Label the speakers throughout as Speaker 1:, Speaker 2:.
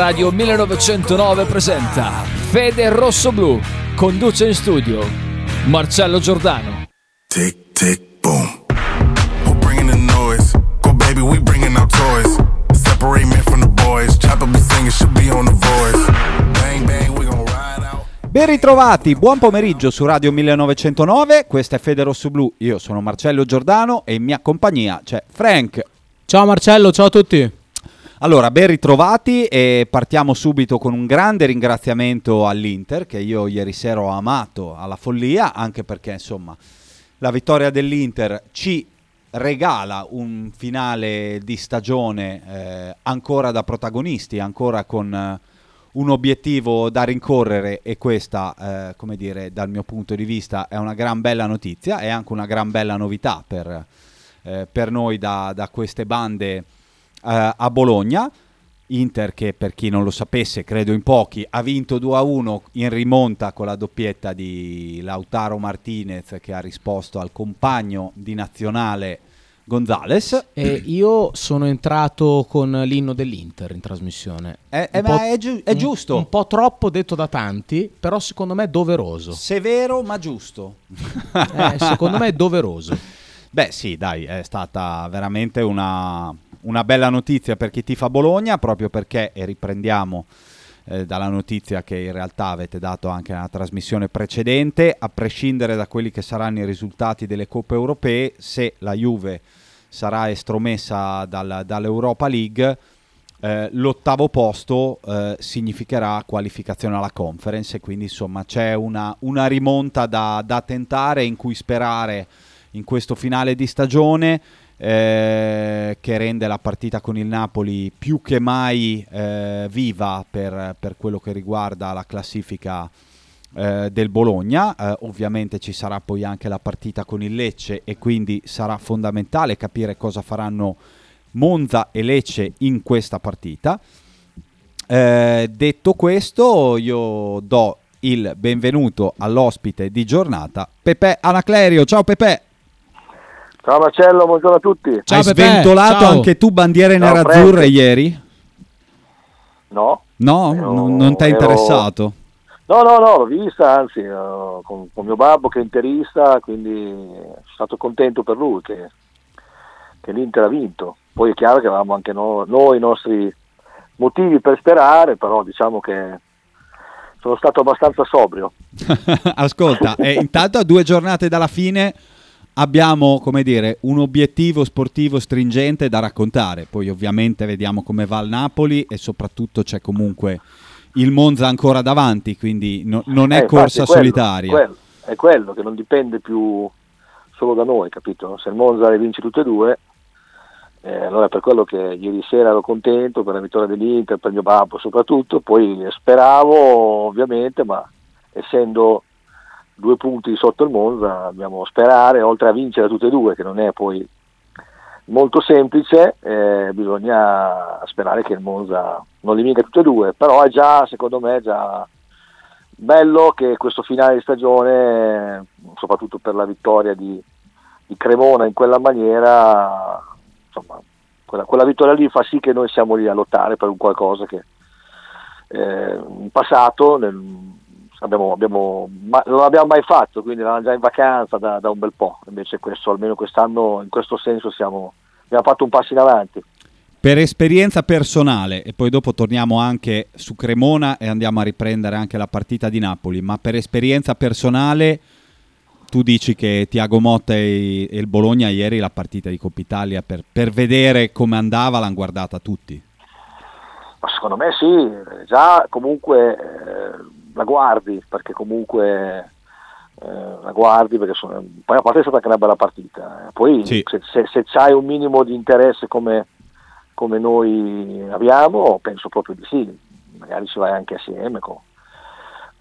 Speaker 1: Radio 1909 presenta Fede Rosso Blu. Conduce in studio Marcello Giordano.
Speaker 2: Tick, tick, boom. Who bringing the noise? Go baby, we bringing our toys. Separate men from the boys. Chopper be singing, should be on the voice. Bang, bang, we gon' ride out.
Speaker 3: Ben ritrovati, buon pomeriggio su Radio 1909, questa è Fede Rosso Blu, io sono Marcello Giordano e in mia compagnia c'è Frank.
Speaker 4: Ciao Marcello, ciao a tutti.
Speaker 3: Allora, ben ritrovati e partiamo subito con un grande ringraziamento all'Inter che io ieri sera ho amato alla follia, anche perché insomma la vittoria dell'Inter ci regala un finale di stagione eh, ancora da protagonisti, ancora con eh, un obiettivo da rincorrere e questa, eh, come dire, dal mio punto di vista è una gran bella notizia e anche una gran bella novità per, eh, per noi da, da queste bande a Bologna. Inter che per chi non lo sapesse, credo in pochi, ha vinto 2-1 in rimonta con la doppietta di Lautaro Martinez che ha risposto al compagno di nazionale Gonzales.
Speaker 4: E io sono entrato con l'inno dell'Inter in trasmissione.
Speaker 3: Eh, eh,
Speaker 4: Un
Speaker 3: è, giu- è
Speaker 4: un-
Speaker 3: giusto,
Speaker 4: Un, po' troppo detto da tanti, però secondo me è doveroso.
Speaker 3: severo ma giusto.
Speaker 4: Eh, secondo me è doveroso.
Speaker 3: Beh sì, dai, è stata veramente una, una bella notizia per chi tifa Bologna, proprio perché, e riprendiamo eh, dalla notizia che in realtà avete dato anche nella trasmissione precedente, a prescindere da quelli che saranno i risultati delle coppe europee, se la Juve sarà estromessa dal- dall'Europa League, eh, l'ottavo posto eh, significherà qualificazione alla conference quindi insomma c'è una, una rimonta da, da tentare in cui sperare in questo finale di stagione eh, che rende la partita con il Napoli più che mai eh, viva per, per quello che riguarda la classifica eh, del Bologna. Eh, ovviamente ci sarà poi anche la partita con il Lecce e quindi sarà fondamentale capire cosa faranno Monza e Lecce in questa partita. Eh, detto questo, io do il benvenuto all'ospite di giornata, Pepe Anaclerio. Ciao Pepe!
Speaker 5: Ciao Marcello, buongiorno a tutti.
Speaker 4: Ciao
Speaker 3: Hai
Speaker 4: Pepe,
Speaker 3: sventolato
Speaker 4: ciao.
Speaker 3: anche tu bandiere
Speaker 5: Ciao,
Speaker 3: nerazzurre
Speaker 5: Frank.
Speaker 3: ieri?
Speaker 5: No?
Speaker 3: No,
Speaker 5: Ero-
Speaker 3: non, non ti è
Speaker 5: ero-
Speaker 3: interessato.
Speaker 5: No, no, no, l'ho vista, anzi, eh, con, con mio babbo che è interista, quindi sono stato contento per lui che, che l'Inter ha vinto. Poi è chiaro che avevamo anche no- noi i nostri motivi per sperare, però diciamo che sono stato abbastanza sobrio.
Speaker 3: Ascolta, eh, intanto a due giornate dalla fine abbiamo, come dire, un obiettivo sportivo stringente da raccontare. Poi ovviamente vediamo come va il Napoli e soprattutto c'è comunque il Monza ancora davanti, quindi no- non è
Speaker 5: Eh,
Speaker 3: corsa
Speaker 5: è quello,
Speaker 3: solitaria.
Speaker 5: quello, è quello che non dipende più solo da noi, capito? Se il Monza le vince tutte e due, eh, allora per quello che ieri sera ero contento per la vittoria dell'Inter, per mio babbo soprattutto, poi speravo ovviamente, ma essendo due punti sotto il Monza dobbiamo sperare, oltre a vincere tutte e due, che non è poi molto semplice, eh, bisogna sperare che il Monza non li vinca tutte e due, però è già, secondo me, già bello che questo finale di stagione, soprattutto per la vittoria di, di Cremona in quella maniera, insomma, quella, quella vittoria lì fa sì che noi siamo lì a lottare per un qualcosa che eh, in passato nel- abbiamo, abbiamo, ma- non l'abbiamo mai fatto, quindi eravamo già in vacanza da, da un bel po', invece questo, almeno quest'anno in questo senso siamo, abbiamo fatto un passo in avanti.
Speaker 3: Per esperienza personale, e poi dopo torniamo anche su Cremona e andiamo a riprendere anche la partita di Napoli, ma per esperienza personale tu dici che Tiago Motta e, il Bologna ieri la partita di Coppa Italia per, per vedere come andava l'hanno guardata tutti.
Speaker 5: Ma secondo me sì, già comunque eh, la guardi, perché comunque eh, la guardi, perché sono, poi a parte è stata anche una bella partita. eh. Poi
Speaker 3: Sì.
Speaker 5: se, se, se c'hai un minimo di interesse come, come noi abbiamo, penso proprio di sì, magari ci vai anche assieme. co-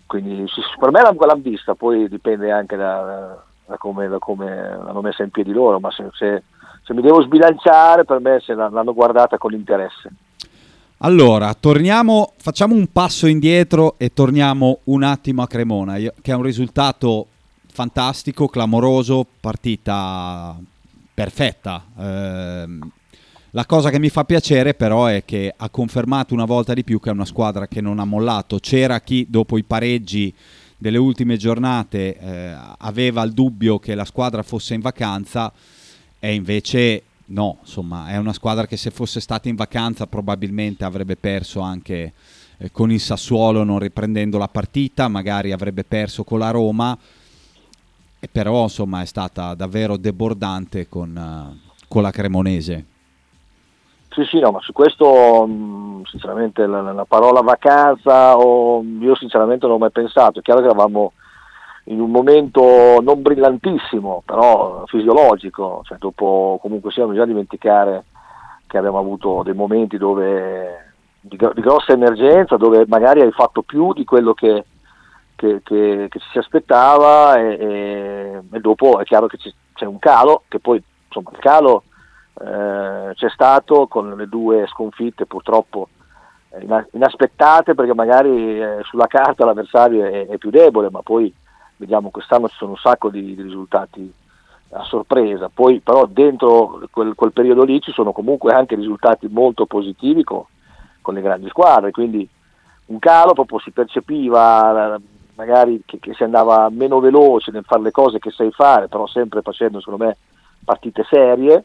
Speaker 5: Quindi sì, per me l'hanno vista, poi dipende anche da, da come, da come l'hanno messa in piedi loro, ma se, se- se mi devo sbilanciare per me se l'hanno guardata con interesse.
Speaker 3: Allora, torniamo, facciamo un passo indietro e torniamo un attimo a Cremona, che è un risultato fantastico, clamoroso, partita perfetta. Ehm, La cosa che mi fa piacere però è che ha confermato una volta di più che è una squadra che non ha mollato. C'era chi dopo i pareggi delle ultime giornate eh, aveva il dubbio che la squadra fosse in vacanza e invece no, insomma è una squadra che se fosse stata in vacanza probabilmente avrebbe perso anche eh, con il Sassuolo non riprendendo la partita, magari avrebbe perso con la Roma, e però insomma è stata davvero debordante con, uh, con la Cremonese.
Speaker 5: Sì, sì, no, ma su questo mh, sinceramente la, la, parola vacanza o, io sinceramente non ho mai pensato, è chiaro che eravamo in un momento non brillantissimo, però fisiologico, cioè dopo comunque sia non bisogna dimenticare che abbiamo avuto dei momenti dove, di, di, grossa emergenza, dove magari hai fatto più di quello che, che, che, che ci si aspettava e, e, e, dopo è chiaro che c'è un calo, che poi insomma il calo eh, c'è stato con le due sconfitte purtroppo eh, inaspettate perché magari eh, sulla carta l'avversario è, è, più debole, ma poi vediamo quest'anno ci sono un sacco di, di risultati a sorpresa, poi però dentro quel, quel, periodo lì ci sono comunque anche risultati molto positivi con, con le grandi squadre, quindi un calo proprio si percepiva magari che, che, si andava meno veloce nel fare le cose che sai fare, però sempre facendo secondo me partite serie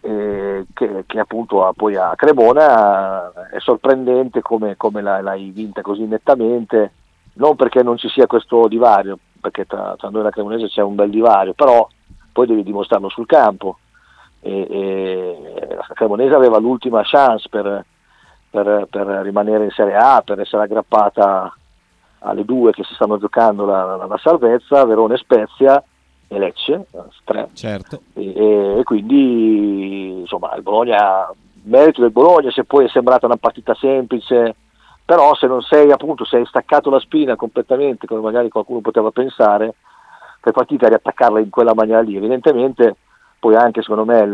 Speaker 5: eh, che, che, appunto poi a Cremona è sorprendente come, come l'hai vinta così nettamente, non perché non ci sia questo divario, perché tra, tra noi e la Cremonese c'è un bel divario, però poi devi dimostrarlo sul campo. E, e la Cremonese aveva l'ultima chance per, per, per, rimanere in Serie A, per essere aggrappata alle due che si stanno giocando la, la, la salvezza, Verona e Spezia, e Lecce, tre.
Speaker 3: Certo.
Speaker 5: E, e, quindi insomma il Bologna, merito del Bologna, se poi è sembrata una partita semplice, però se non sei appunto, se hai staccato la spina completamente, come magari qualcuno poteva pensare, fai fatica a riattaccarla in quella maniera lì. Evidentemente poi anche secondo me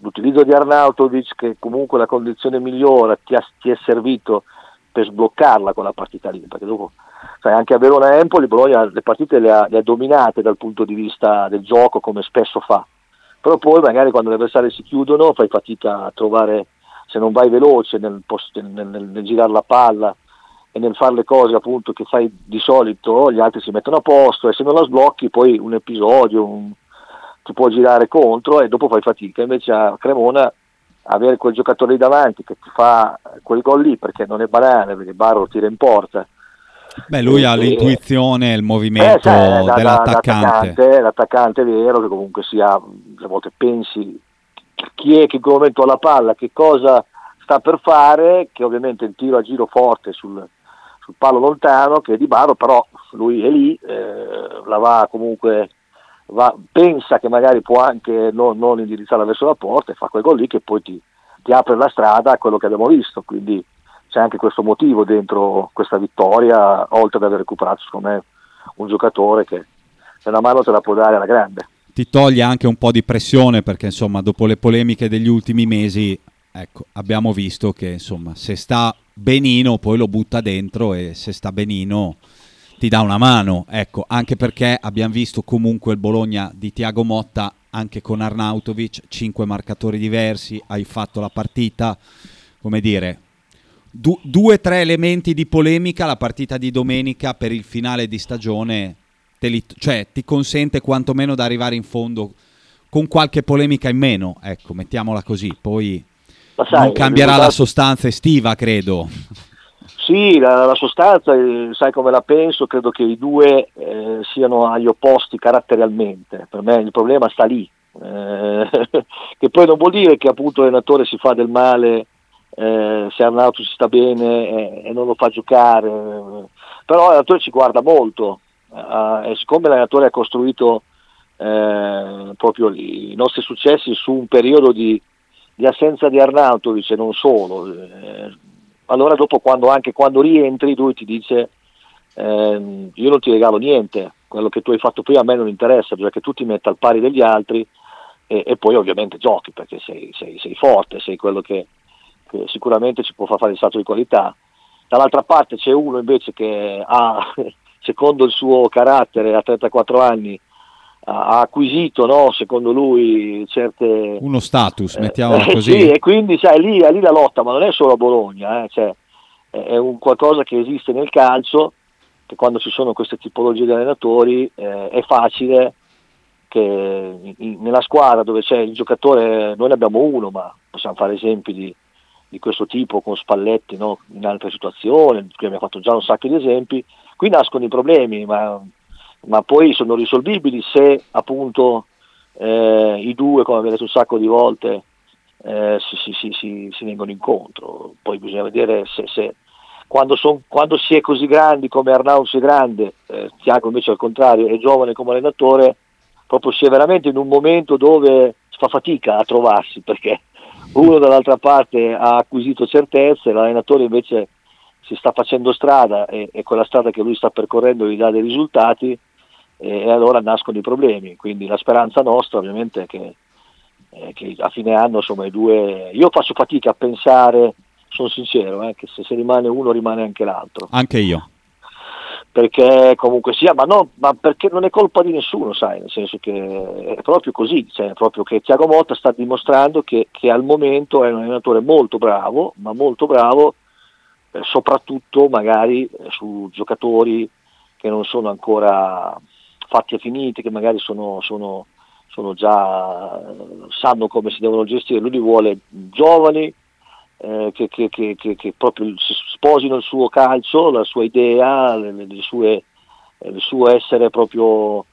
Speaker 5: l'utilizzo di Arnautovic, che comunque la condizione migliore ti, ha, ti è servito per sbloccarla quella partita lì, perché dopo sai, anche a Verona Empoli Bologna le partite le ha, le ha, dominate dal punto di vista del gioco come spesso fa, però poi magari quando le avversarie si chiudono fai fatica a trovare, se non vai veloce nel, nel, nel, nel girare la palla e nel fare le cose appunto che fai di solito, gli altri si mettono a posto e se non la sblocchi poi un episodio un, ti può girare contro e dopo fai fatica, invece a Cremona avere quel giocatore lì davanti che ti fa quel gol lì perché non è banale, perché Barro tira in porta
Speaker 3: Beh, lui ha l'intuizione e il movimento eh, cioè, da, dell'attaccante.
Speaker 5: l'attaccante. L'attaccante è vero che comunque sia, a volte pensi chi è che in quel momento ha la palla, che cosa sta per fare, che ovviamente il tiro a giro forte sul, sul palo lontano, che è di Baro, però lui è lì, eh, la va comunque, va, pensa che magari può anche non, non indirizzarla verso la porta e fa quel gol lì che poi ti, ti apre la strada a quello che abbiamo visto. Quindi c'è anche questo motivo dentro questa vittoria, oltre ad aver recuperato secondo me un giocatore che una mano te la può dare alla grande.
Speaker 3: Ti toglie anche un po' di pressione perché insomma dopo le polemiche degli ultimi mesi ecco, abbiamo visto che insomma se sta benino poi lo butta dentro e se sta benino ti dà una mano, ecco, anche perché abbiamo visto comunque il Bologna di Tiago Motta anche con Arnautovic, cinque marcatori diversi, hai fatto la partita, come dire, du- due o tre elementi di polemica la partita di domenica per il finale di stagione li, cioè, ti consente quantomeno di arrivare in fondo con qualche polemica in meno, ecco, mettiamola così, poi sai, non cambierà risultato... la sostanza estiva, credo.
Speaker 5: Sì, la, la sostanza, eh, sai come la penso, credo che i due eh, siano agli opposti caratterialmente, per me il problema sta lì, eh, che poi non vuol dire che appunto l'allenatore si fa del male eh, se Arnauto si sta bene e, e, non lo fa giocare, però l'allenatore ci guarda molto eh, e siccome l'allenatore ha costruito eh, proprio i nostri successi su un periodo di, di assenza di Arnautovic e non solo, eh, allora dopo quando, anche quando rientri lui ti dice ehm, io non ti regalo niente, quello che tu hai fatto prima a me non interessa, bisogna che tu ti metta al pari degli altri e, e poi ovviamente giochi perché sei, sei, sei forte, sei quello che, che sicuramente ci può far fare il salto di qualità. Dall'altra parte c'è uno invece che ha, secondo il suo carattere, a 34 anni, ha acquisito, no, secondo lui, certe...
Speaker 3: Uno status,
Speaker 5: eh,
Speaker 3: mettiamolo così.
Speaker 5: Sì, e quindi sai, lì, è lì la lotta, ma non è solo a Bologna, eh, cioè, è è un qualcosa che esiste nel calcio, che quando ci sono queste tipologie di allenatori eh, è facile che in- in- nella squadra dove c'è il giocatore, noi ne abbiamo uno, ma possiamo fare esempi di, di questo tipo con Spalletti no? in altre situazioni, qui abbiamo fatto già un sacco di esempi, qui nascono i problemi, ma, ma poi sono risolvibili se appunto eh, i due, come avete detto un sacco di volte, eh, si, si- si- si- vengono incontro. Poi bisogna vedere se, se- quando, son- quando si è così grandi come Arnaud si è grande, eh, Tiago invece al contrario è giovane come allenatore, proprio si è veramente in un momento dove fa fatica a trovarsi perché uno dall'altra parte ha acquisito certezze, l'allenatore invece si sta facendo strada e, e quella strada che lui sta percorrendo gli dà dei risultati e, e allora nascono i problemi. Quindi la speranza nostra ovviamente è che, eh, che a fine anno insomma i due... Io faccio fatica a pensare, sono sincero, eh, che se, se rimane uno rimane anche l'altro
Speaker 3: Anche io.
Speaker 5: Perché comunque sia, ma, no, ma perché non è colpa di nessuno, sai, nel senso che è proprio così, cioè proprio che Tiago Motta sta dimostrando che, che al momento è un allenatore molto bravo, ma molto bravo eh, soprattutto magari eh, su giocatori che non sono ancora fatti e finiti, che magari sono, sono- sono già, eh, sanno come si devono gestire, lui li vuole giovani, eh, che, che- che- che- proprio si sposino il suo calcio, la sua idea, eh, il suo essere proprio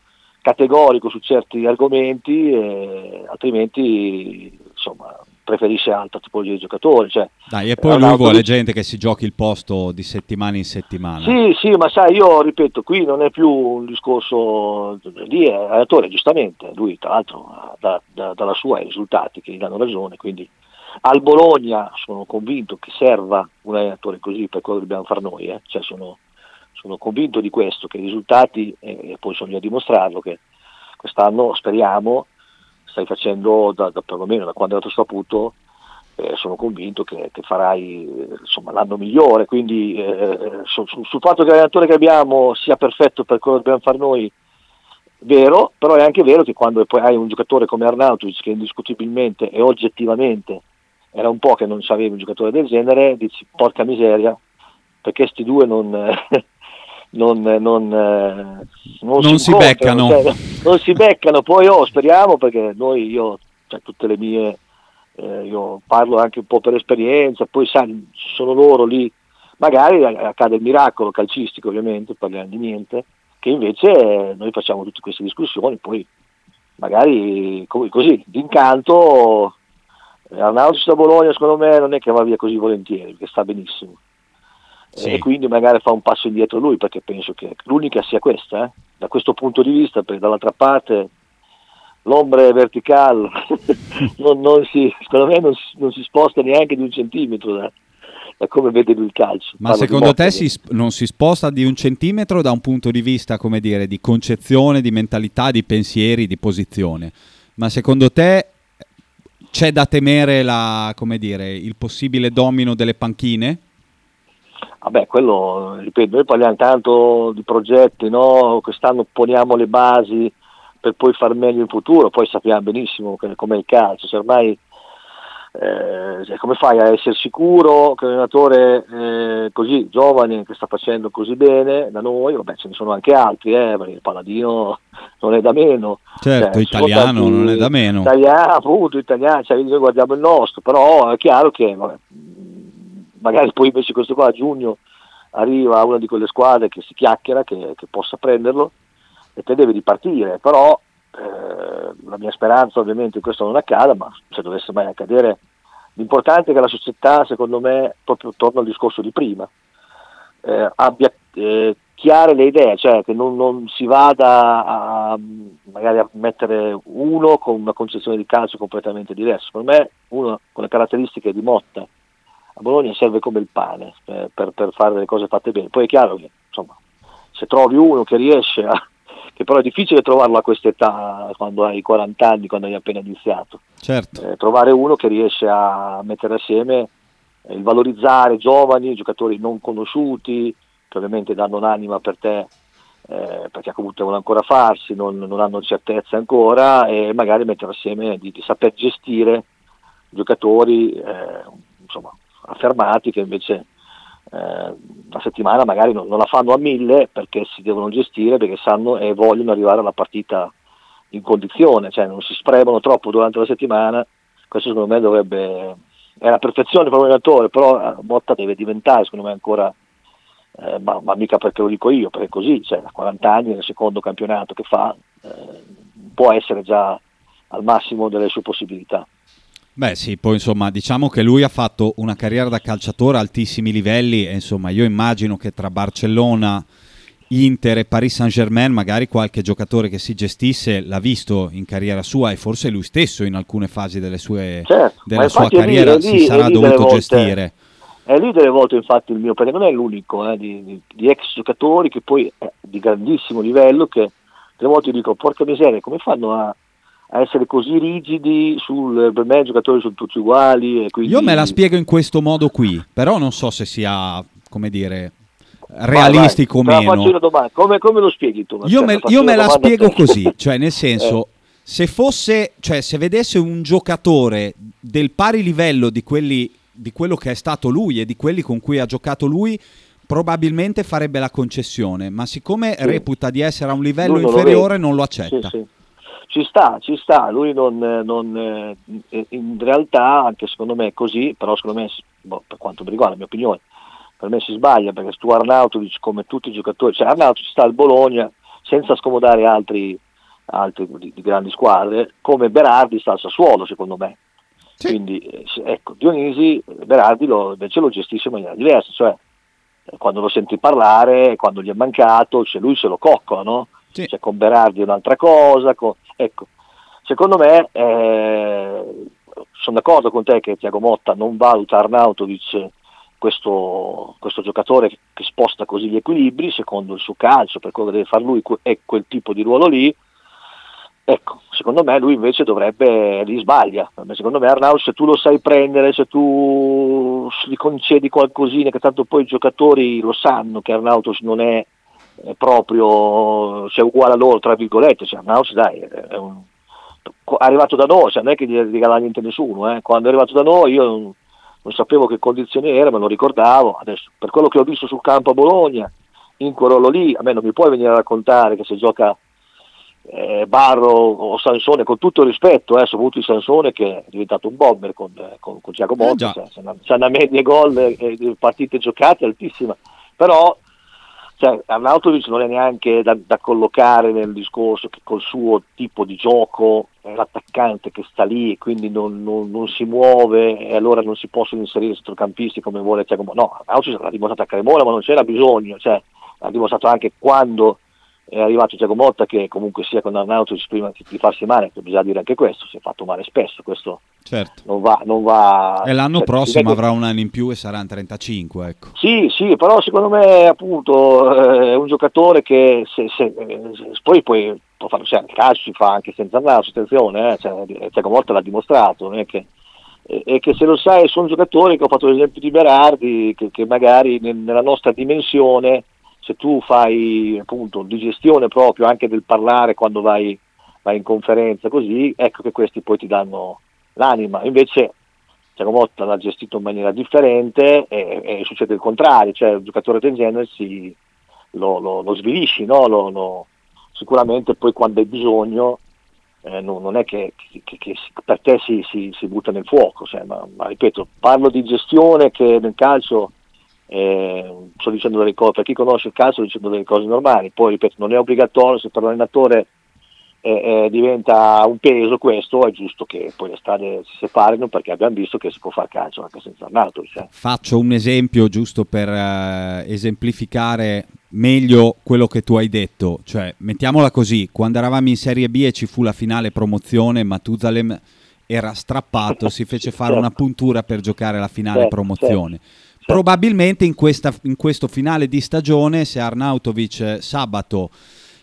Speaker 5: categorico su certi argomenti, e altrimenti insomma, preferisce altra tipologia di giocatori. Cioè,
Speaker 3: Dai, e poi lui
Speaker 5: Arnautovic-
Speaker 3: vuole gente che si giochi il posto di settimana in settimana.
Speaker 5: Sì, sì, ma sai, io ripeto, qui non è più un discorso, lì è allenatore, giustamente, lui tra l'altro da- da- dalla sua ha i risultati che gli danno ragione, quindi al Bologna sono convinto che serva un allenatore così per quello che dobbiamo fare noi, eh. Cioè, sono, sono convinto di questo, che i risultati, e, poi sono io a dimostrarlo, che quest'anno speriamo stai facendo da, da perlomeno da quando è stato saputo eh, sono convinto che, che farai insomma, l'anno migliore, quindi eh, su- su- sul fatto che l'allenatore che abbiamo sia perfetto per quello che dobbiamo fare noi, vero, però è anche vero che quando hai un giocatore come Arnautovic che indiscutibilmente e oggettivamente era un po' che non c'avevi un giocatore del genere, dici porca miseria, perché sti due non... non, non, eh,
Speaker 3: Non si
Speaker 5: incontrano,
Speaker 3: beccano.
Speaker 5: cioè, non si beccano, poi oh, speriamo perché noi, io, cioè, tutte le mie, eh, io parlo anche un po' per esperienza, poi sai, sono loro lì, magari accade il miracolo calcistico ovviamente, parliamo di niente, che invece eh, noi facciamo tutte queste discussioni, poi magari co- così, d'incanto Arnautovic da Bologna secondo me non è che va via così volentieri, perché sta benissimo.
Speaker 3: Sì.
Speaker 5: E quindi magari fa un passo indietro lui, perché penso che l'unica sia questa, eh. da questo punto di vista, perché dall'altra parte l'ombre verticale non, non si, secondo me non si, non si sposta neanche di un centimetro da, da come vede lui il calcio.
Speaker 3: Ma
Speaker 5: Parlo
Speaker 3: secondo te si non si sposta di un centimetro da un punto di vista, come dire, di concezione, di mentalità, di pensieri, di posizione? Ma secondo te c'è da temere la, dire, il possibile domino delle panchine?
Speaker 5: Vabbè, quello, ripeto, noi parliamo tanto di progetti, no? quest'anno poniamo le basi per poi far meglio in futuro, poi sappiamo benissimo com'è il calcio, se ormai eh, cioè, come fai a essere sicuro che un allenatore eh, così giovane che sta facendo così bene da noi, vabbè ce ne sono anche altri, eh, perché il Paladino non è da meno.
Speaker 3: Certo,
Speaker 5: Cioè,
Speaker 3: italiano
Speaker 5: tanti-
Speaker 3: non è da meno.
Speaker 5: Italiano, appunto, italiano, cioè, noi guardiamo il nostro, però è chiaro che vabbè, magari poi invece questo qua a giugno arriva una di quelle squadre che si chiacchiera, che, che possa prenderlo e te devi ripartire, però eh, la mia speranza ovviamente che questo non accada, ma se dovesse mai accadere, l'importante è che la società, secondo me, proprio torna al discorso di prima, eh, abbia eh, chiare le idee, cioè che non, non si vada a, magari a mettere uno con una concezione di calcio completamente diversa. Per me uno con le caratteristiche di Motta a Bologna serve come il pane eh, per, per fare le cose fatte bene. Poi è chiaro che insomma, se trovi uno che riesce a che però è difficile trovarlo a questa età quando hai 40 anni, quando hai appena iniziato
Speaker 3: Certo.
Speaker 5: eh, trovare uno che riesce a mettere assieme eh, il valorizzare giovani, giocatori non conosciuti, che ovviamente danno un'anima per te eh, perché comunque devono ancora farsi, non, non, hanno certezza ancora e magari mettere assieme di, di saper gestire giocatori eh, insomma, affermati che invece eh, settimana magari non, non, la fanno a mille perché si devono gestire, perché sanno e vogliono arrivare alla partita in condizione, cioè non si spremono troppo durante la settimana, questo secondo me dovrebbe, è la perfezione per un allenatore, però Motta deve diventare secondo me ancora, eh, ma, ma, mica perché lo dico io, perché così, cioè, a 40 anni nel secondo campionato che fa, eh, può essere già al massimo delle sue possibilità.
Speaker 3: Beh sì, poi insomma diciamo che lui ha fatto una carriera da calciatore a altissimi livelli e insomma io immagino che tra Barcellona, Inter e Paris Saint Germain magari qualche giocatore che si gestisse l'ha visto in carriera sua e forse lui stesso in alcune fasi delle sue,
Speaker 5: certo,
Speaker 3: della sua carriera lì, si sarà dovuto volte, gestire.
Speaker 5: È lì delle volte infatti il mio, perché non è l'unico eh, di, di, di, ex giocatori che poi è di grandissimo livello che delle volte dico porca miseria come fanno a a essere così rigidi sul per me i giocatori sono tutti uguali. Quindi...
Speaker 3: Io me la spiego in questo modo qui, però non so se sia, come dire, realistico vai, vai, o
Speaker 5: meno. Come, come, lo spieghi tu?
Speaker 3: Io me, io me la spiego così, cioè nel senso, eh. se fosse, cioè se vedesse un giocatore del pari livello di, quelli, di quello che è stato lui e di quelli con cui ha giocato lui, probabilmente farebbe la concessione, ma siccome sì. reputa di essere a un livello inferiore non lo accetta.
Speaker 5: Sì, sì. Ci sta, ci sta, lui non, non, eh, in realtà anche secondo me è così, però secondo me, boh, per quanto mi riguarda, la mia opinione, per me si sbaglia perché tu Arnautovic come tutti i giocatori, cioè Arnautovic sta al Bologna senza scomodare altri, altri di, di, grandi squadre, come Berardi sta al Sassuolo secondo me. Sì. Quindi eh, ecco, Dionisi, Berardi lo, invece lo gestisce in maniera diversa, cioè quando lo senti parlare, quando gli è mancato, cioè lui se lo coccola, no? Sì. Cioè, con Berardi è un'altra cosa, con... ecco, secondo me eh, sono d'accordo con te che Tiago Motta non valuta Arnautovic questo, questo, giocatore che sposta così gli equilibri secondo il suo calcio, per quello che deve fare lui è quel tipo di ruolo lì. Ecco, secondo me lui invece dovrebbe, lì sbaglia, secondo me Arnautovic se tu lo sai prendere, se tu gli concedi qualcosina, che tanto poi i giocatori lo sanno che Arnautovic non è proprio cioè, uguale a loro, tra virgolette, cioè, Naus dai, è, un, è arrivato da noi, cioè, non è che gli regala niente a nessuno, eh. quando è arrivato da noi io non, non, sapevo che condizioni era, me lo ricordavo, adesso per quello che ho visto sul campo a Bologna, in quel ruolo lì, a me non mi puoi venire a raccontare che se gioca eh, Barro o Sansone, con tutto il rispetto, eh, soprattutto di Sansone che è diventato un bomber con, con, con Tiago Motta, eh, c'è, c'è, una media gol e eh, partite giocate altissima, però cioè, Arnautovic non è neanche da, da, collocare nel discorso che col suo tipo di gioco è l'attaccante che sta lì e quindi non, non, non, si muove e allora non si possono inserire centrocampisti come vuole Tiago No, Arnautovic l'ha dimostrato a Cremona ma non c'era bisogno, cioè, l'ha dimostrato anche quando è arrivato Tiago Motta che comunque sia con Arnautovic prima di farsi male, bisogna dire anche questo, si è fatto male spesso, questo certo. non, va, non va...
Speaker 3: E l'anno cioè, prossimo avrà un anno in più e sarà in 35, ecco.
Speaker 5: Sì, sì, però secondo me appunto eh, è un giocatore che se, se, eh, poi, poi può fare, cioè, il calcio si fa anche senza andare, attenzione, eh, cioè, Tiago Motta l'ha dimostrato, non è che e che se lo sai sono giocatori che ho fatto l'esempio di Berardi che, che magari nella nostra dimensione se tu fai appunto digestione proprio anche del parlare quando vai, vai in conferenza così, ecco che questi poi ti danno l'anima. Invece Tiago Motta l'ha gestito in maniera differente e, e, succede il contrario, cioè il giocatore del genere si, lo, lo, lo svilisci, no? lo, sicuramente poi quando hai bisogno eh, non, non, è che, che, che, per te si, si, si, butta nel fuoco, cioè, ma, ma, ripeto, parlo di gestione che nel calcio eh, sto dicendo delle cose, per chi conosce il calcio sto dicendo delle cose normali, poi ripeto non è obbligatorio, se per l'allenatore eh, eh, diventa un peso questo, è giusto che poi le strade si separino perché abbiamo visto che si può fare calcio anche senza Arnato. Cioè.
Speaker 3: Faccio un esempio giusto per uh, esemplificare meglio quello che tu hai detto, cioè mettiamola così, quando eravamo in Serie B e ci fu la finale promozione, Matuzalem era strappato, si fece fare certo. una puntura per giocare la finale certo, promozione. Certo Probabilmente in, questa, in, questo finale di stagione, se Arnautovic sabato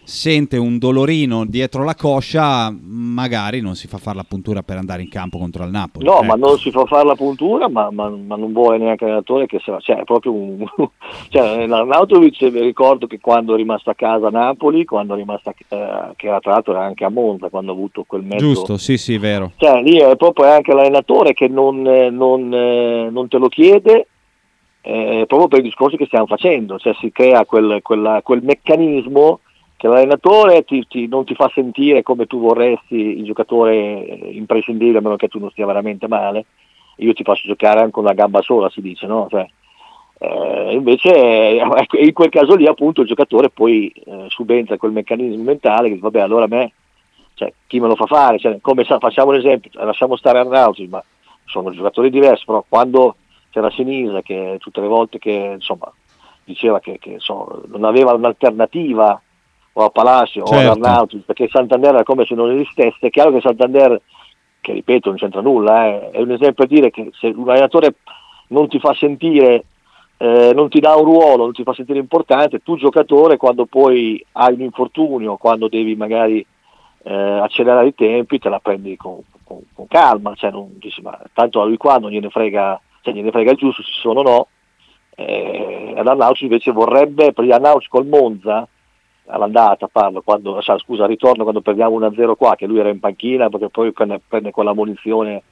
Speaker 3: sente un dolorino dietro la coscia, magari non si fa fare la puntura per andare in campo contro il Napoli.
Speaker 5: No,
Speaker 3: ecco.
Speaker 5: ma non si fa fare la puntura, ma, ma- ma non vuole neanche l'allenatore che se la... Cioè, è proprio un... cioè, l'Arnautovic mi ricordo che quando è rimasto a casa a Napoli, quando è rimasto a... eh, che era tra l'altro era anche a Monza, quando ha avuto quel mezzo...
Speaker 3: Giusto, sì, sì, vero.
Speaker 5: Cioè, lì è proprio anche l'allenatore che non, eh, non, eh, non te lo chiede, eh, proprio per i discorsi che stiamo facendo, cioè si crea quel, quella- quel meccanismo che l'allenatore ti- ti- non ti fa sentire come tu vorresti il giocatore imprescindibile, a meno che tu non stia veramente male, io ti faccio giocare anche una gamba sola, si dice, no? Cioè, eh, invece eh, ecco, in quel caso lì appunto il giocatore poi eh, subentra quel meccanismo mentale che vabbè allora a me cioè, chi me lo fa fare? Cioè, come sa- facciamo un esempio, cioè, lasciamo stare Arnauti, ma sono giocatori diversi, però quando c'era Sinisa che tutte le volte che insomma diceva che, che, insomma, non aveva un'alternativa o a Palacio o
Speaker 3: Certo.
Speaker 5: ad Arnauti, perché Santander era come se non esistesse, è chiaro che Santander, che ripeto non c'entra nulla, eh, è un esempio a dire che se un allenatore non ti fa sentire eh, non ti dà un ruolo, non ti fa sentire importante, tu giocatore quando poi hai un infortunio, quando devi magari eh, accelerare i tempi, te la prendi con, con- con calma, cioè non dici ma tanto a lui qua non gliene frega, cioè gliene frega il giusto se ci sono o no, eh, ad Arnauci invece vorrebbe, per gli Arnauci col Monza, all'andata parlo, quando, cioè, scusa, ritorno quando perdiamo 1-0 qua, che lui era in panchina perché poi prende, prende quella munizione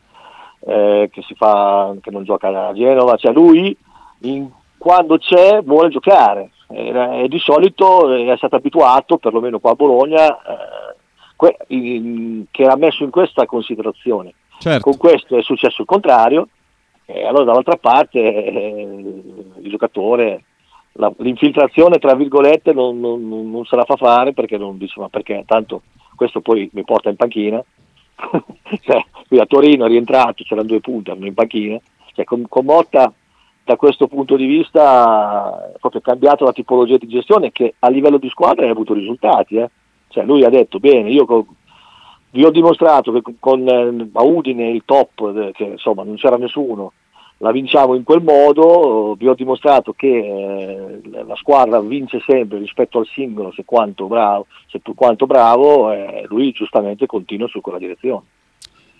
Speaker 5: eh, che si fa, che non gioca a Genova, cioè lui in- quando c'è vuole giocare e, e di solito è stato abituato, perlomeno qua a Bologna, eh, que- in- che era messo in questa considerazione.
Speaker 3: Certo.
Speaker 5: Con questo è successo il contrario, e allora dall'altra parte eh, il giocatore, la- l'infiltrazione tra virgolette non, non- non- se la fa fare perché non dice perché tanto questo poi mi porta in panchina, cioè, qui a Torino è rientrato, c'erano due punti, erano in panchina, cioè, con, con Motta da questo punto di vista è proprio cambiato la tipologia di gestione che a livello di squadra ha avuto risultati. eh. Cioè, lui ha detto bene, io co- vi ho dimostrato che con- eh, a Udine il top, eh, che insomma non c'era nessuno, la vinciamo in quel modo, vi ho dimostrato che eh, la squadra vince sempre rispetto al singolo se quanto bravo, se quanto bravo, eh, lui giustamente continua su quella direzione.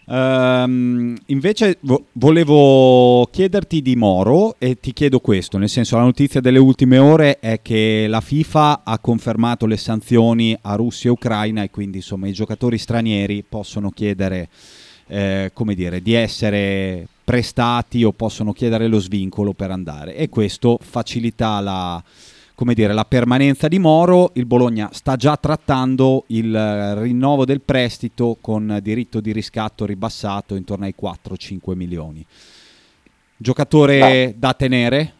Speaker 3: Ehm, invece vo- volevo chiederti di Moro e ti chiedo questo, nel senso la notizia delle ultime ore è che la FIFA ha confermato le sanzioni a Russia e Ucraina e quindi insomma i giocatori stranieri possono chiedere eh, come dire, di essere prestati o possono chiedere lo svincolo per andare. E questo facilita la, come dire, la permanenza di Moro, il Bologna sta già trattando il eh, rinnovo del prestito con diritto di riscatto ribassato intorno ai 4-5 milioni. Giocatore
Speaker 5: Beh.
Speaker 3: da tenere?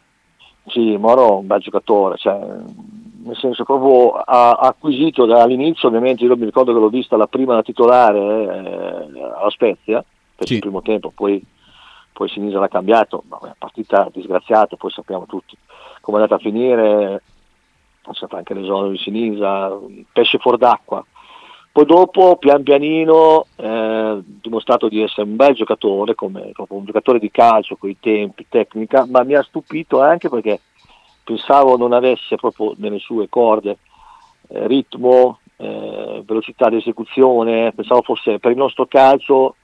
Speaker 5: Sì, Moro è un bel giocatore, cioè, nel senso proprio ha acquisito dall'inizio, ovviamente io mi ricordo che l'ho vista la prima da titolare eh, alla Spezia, per
Speaker 3: Sì.
Speaker 5: il primo tempo, poi, poi Sinisa l'ha cambiato, ma è una partita disgraziata, poi sappiamo tutti come è andata a finire, è stato anche l'esonero di Sinisa, pesce fuor d'acqua. Poi dopo, pian pianino, eh, dimostrato di essere un bel giocatore, come un giocatore di calcio, con i tempi, tecnica, ma mi ha stupito anche perché pensavo non avesse proprio nelle sue corde eh, ritmo, eh, velocità di esecuzione, pensavo fosse per il nostro calcio,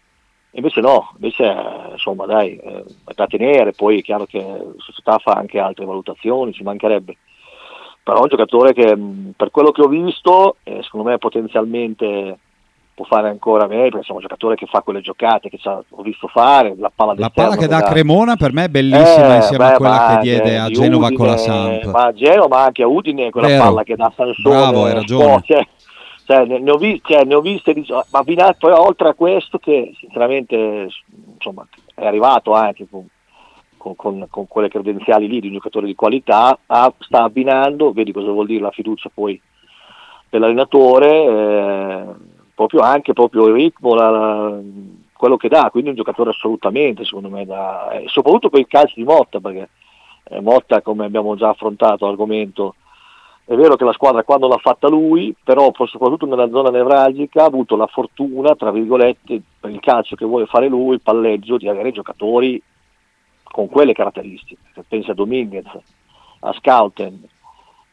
Speaker 5: invece no, invece insomma dai, eh, è da tenere, poi è chiaro che la società fa anche altre valutazioni, ci mancherebbe però è un giocatore che per quello che ho visto eh, secondo me potenzialmente può fare ancora meglio perché insomma, è un giocatore che fa quelle giocate che ho visto fare la palla,
Speaker 3: La palla che dà
Speaker 5: dà-
Speaker 3: Cremona per me è bellissima
Speaker 5: Eh,
Speaker 3: insieme a
Speaker 5: beh,
Speaker 3: quella
Speaker 5: ma
Speaker 3: che diede a Genova con la
Speaker 5: Udine,
Speaker 3: Samp.
Speaker 5: ma a Genova ma anche a Udine quella
Speaker 3: Vero.
Speaker 5: palla che dà Sansone
Speaker 3: Bravo, hai ragione.
Speaker 5: cioè, cioè, ne, ho vi- cioè, ne ho viste ma abbinato poi oltre a questo che sinceramente insomma è arrivato anche con, con- con- quelle credenziali lì di un giocatore di qualità ha- sta abbinando vedi cosa vuol dire la fiducia poi dell'allenatore eh, proprio anche proprio il ritmo la- la- quello che dà quindi un giocatore assolutamente secondo me da, e soprattutto per il calcio di Motta perché eh, Motta come abbiamo già affrontato l'argomento è vero che la squadra quando l'ha fatta lui, però soprattutto nella zona nevralgica ha avuto la fortuna, tra virgolette, per il calcio che vuole fare lui, il palleggio, di avere giocatori con quelle caratteristiche. Se pensi a Dominguez, a Scouten,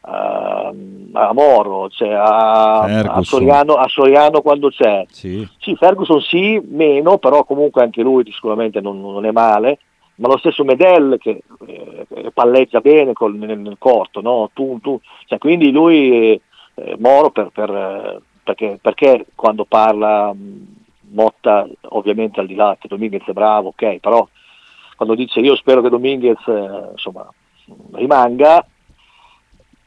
Speaker 5: a, a Moro, cioè a, a. Soriano, a Soriano quando c'è.
Speaker 3: Sì.
Speaker 5: Sì, Ferguson sì, meno, però comunque anche lui sicuramente non, non è male, ma lo stesso Medel che eh, palleggia bene col- nel, nel corto, no? Tu- tu- cioè, quindi lui, eh, Moro, per, per, eh, perché, perché quando parla Motta, ovviamente al di là che Dominguez è bravo, ok, però quando dice io spero che Dominguez eh, insomma, rimanga,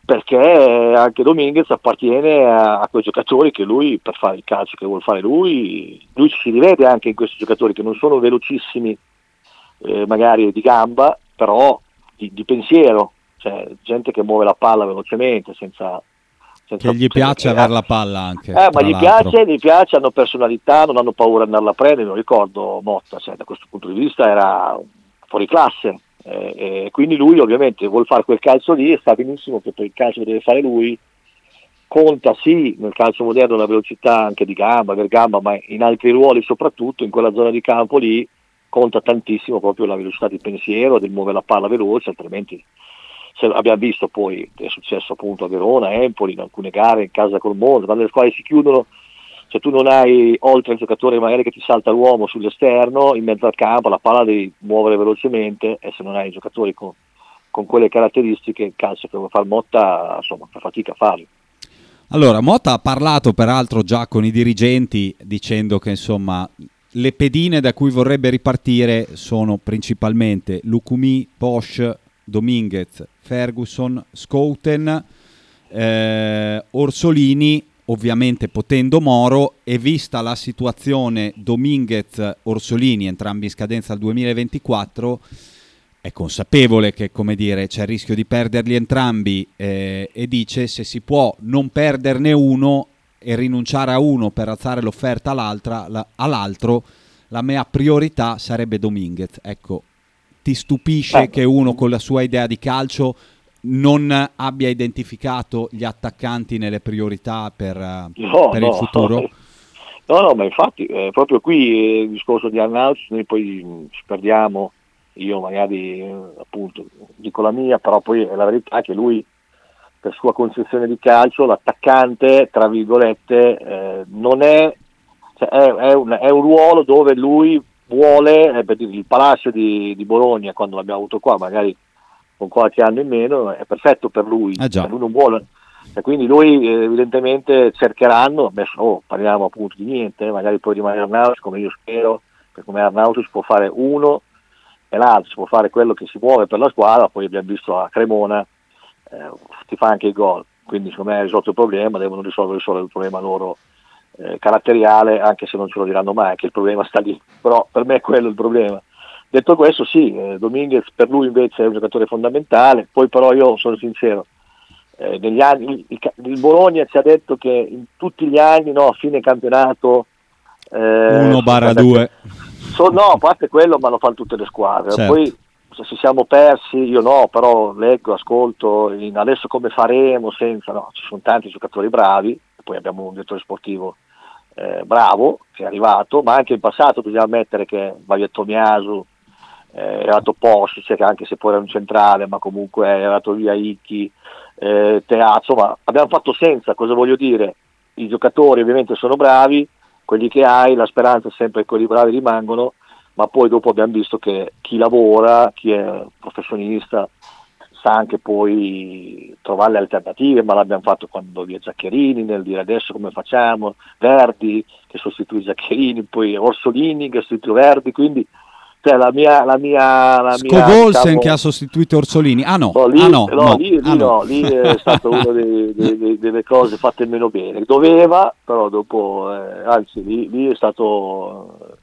Speaker 5: perché anche Dominguez appartiene a, a quei giocatori che lui, per fare il calcio che vuole fare lui, lui si rivede anche in questi giocatori che non sono velocissimi, eh, magari di gamba, però di, di pensiero, cioè gente che muove la palla velocemente, senza... senza
Speaker 3: Che gli piace avere la palla anche.
Speaker 5: eh, ma gli
Speaker 3: l'altro.
Speaker 5: piace, gli piace, hanno personalità, non hanno paura di andarla a prendere, lo ricordo Motta, cioè, da questo punto di vista era fuori classe, eh, quindi lui ovviamente vuol fare quel calcio lì e sa benissimo che per il calcio che deve fare lui conta sì nel calcio moderno la velocità anche di gamba, per gamba, ma in altri ruoli soprattutto in quella zona di campo lì conta tantissimo proprio la velocità di pensiero, del muovere la palla veloce, altrimenti abbiamo visto poi è successo appunto a Verona, a Empoli, in alcune gare in casa col mondo, le squadre si chiudono, se tu non hai oltre il giocatore magari che ti salta l'uomo sull'esterno, in mezzo al campo la palla devi muovere velocemente e se non hai giocatori con, con quelle caratteristiche il calcio che vuole fare Motta insomma fa fatica a farlo.
Speaker 3: Allora, Motta ha parlato peraltro già con i dirigenti dicendo che insomma le pedine da cui vorrebbe ripartire sono principalmente Lukumi, Posch, Dominguez, Ferguson, Scouten, eh, Orsolini, ovviamente potendo Moro e vista la situazione Dominguez-Orsolini, entrambi in scadenza al 2024, è consapevole che dire, c'è il rischio di perderli entrambi eh, e dice se si può non perderne uno e rinunciare a uno per alzare l'offerta all'altra, la- all'altro, la mia priorità sarebbe Dominguez. Ecco, ti stupisce
Speaker 5: Beh.
Speaker 3: che uno con la sua idea di calcio non abbia identificato gli attaccanti nelle priorità per, eh,
Speaker 5: No,
Speaker 3: per
Speaker 5: no.
Speaker 3: il futuro?
Speaker 5: No, no, ma infatti eh, proprio qui eh, il discorso di Arnauts, noi poi ci perdiamo, io magari eh, appunto dico la mia, però poi è la verità che lui per sua concezione di calcio, l'attaccante, tra virgolette, eh, non è, cioè, è, è un, è un ruolo dove lui vuole, eh, per dire, il Palazzo di, di Bologna, quando l'abbiamo avuto qua, magari con qualche anno in meno, è perfetto per lui,
Speaker 3: Ah.
Speaker 5: Cioè, lui non vuole, e quindi lui eh, evidentemente cercheranno, adesso oh, parliamo appunto di niente, magari poi rimane Arnautis come io spero, perché come Arnautis può fare uno e l'altro, si può fare quello che si muove per la squadra, poi abbiamo visto a Cremona, eh, ti fa anche il gol, quindi secondo me è risolto il problema, devono risolvere solo il problema loro eh, caratteriale, anche se non ce lo diranno mai, che il problema sta lì, però per me è quello il problema. Detto questo sì, eh, Dominguez per lui invece è un giocatore fondamentale, poi però io sono sincero, eh, negli anni, il, il Bologna ci ha detto che in tutti gli anni, no, a fine campionato... eh,
Speaker 3: 1 barra
Speaker 5: sono-
Speaker 3: 2.
Speaker 5: so- no, a parte quello, ma lo fanno tutte le squadre.
Speaker 3: Certo.
Speaker 5: Poi se ci siamo persi, io no, però leggo, ascolto, in adesso come faremo senza, no, ci sono tanti giocatori bravi, poi abbiamo un direttore sportivo eh, bravo che è arrivato, ma anche in passato bisogna ammettere che Baglietto Miasu, eh, è arrivato Postic, che anche se poi era un centrale, ma comunque è arrivato via Icchi, eh, Teazzo, ma abbiamo fatto senza, cosa voglio dire? I giocatori ovviamente sono bravi, quelli che hai, la speranza è sempre che quelli bravi rimangono, ma poi dopo abbiamo visto che chi lavora, chi è professionista, sa anche poi trovare le alternative, ma l'abbiamo fatto quando via Zaccherini, nel dire adesso come facciamo, Verdi che sostituì Zaccherini, poi Orsolini che sostituì Verdi, quindi cioè, la mia... La mia, la mia, diciamo-
Speaker 3: che ha sostituito Orsolini. Ah no,
Speaker 5: No, lì,
Speaker 3: ah, no,
Speaker 5: no,
Speaker 3: no,
Speaker 5: lì, lì
Speaker 3: ah, no.
Speaker 5: no, lì è stata una dei- dei- delle cose fatte meno bene. Doveva, però dopo, eh, anzi, lì, lì è stato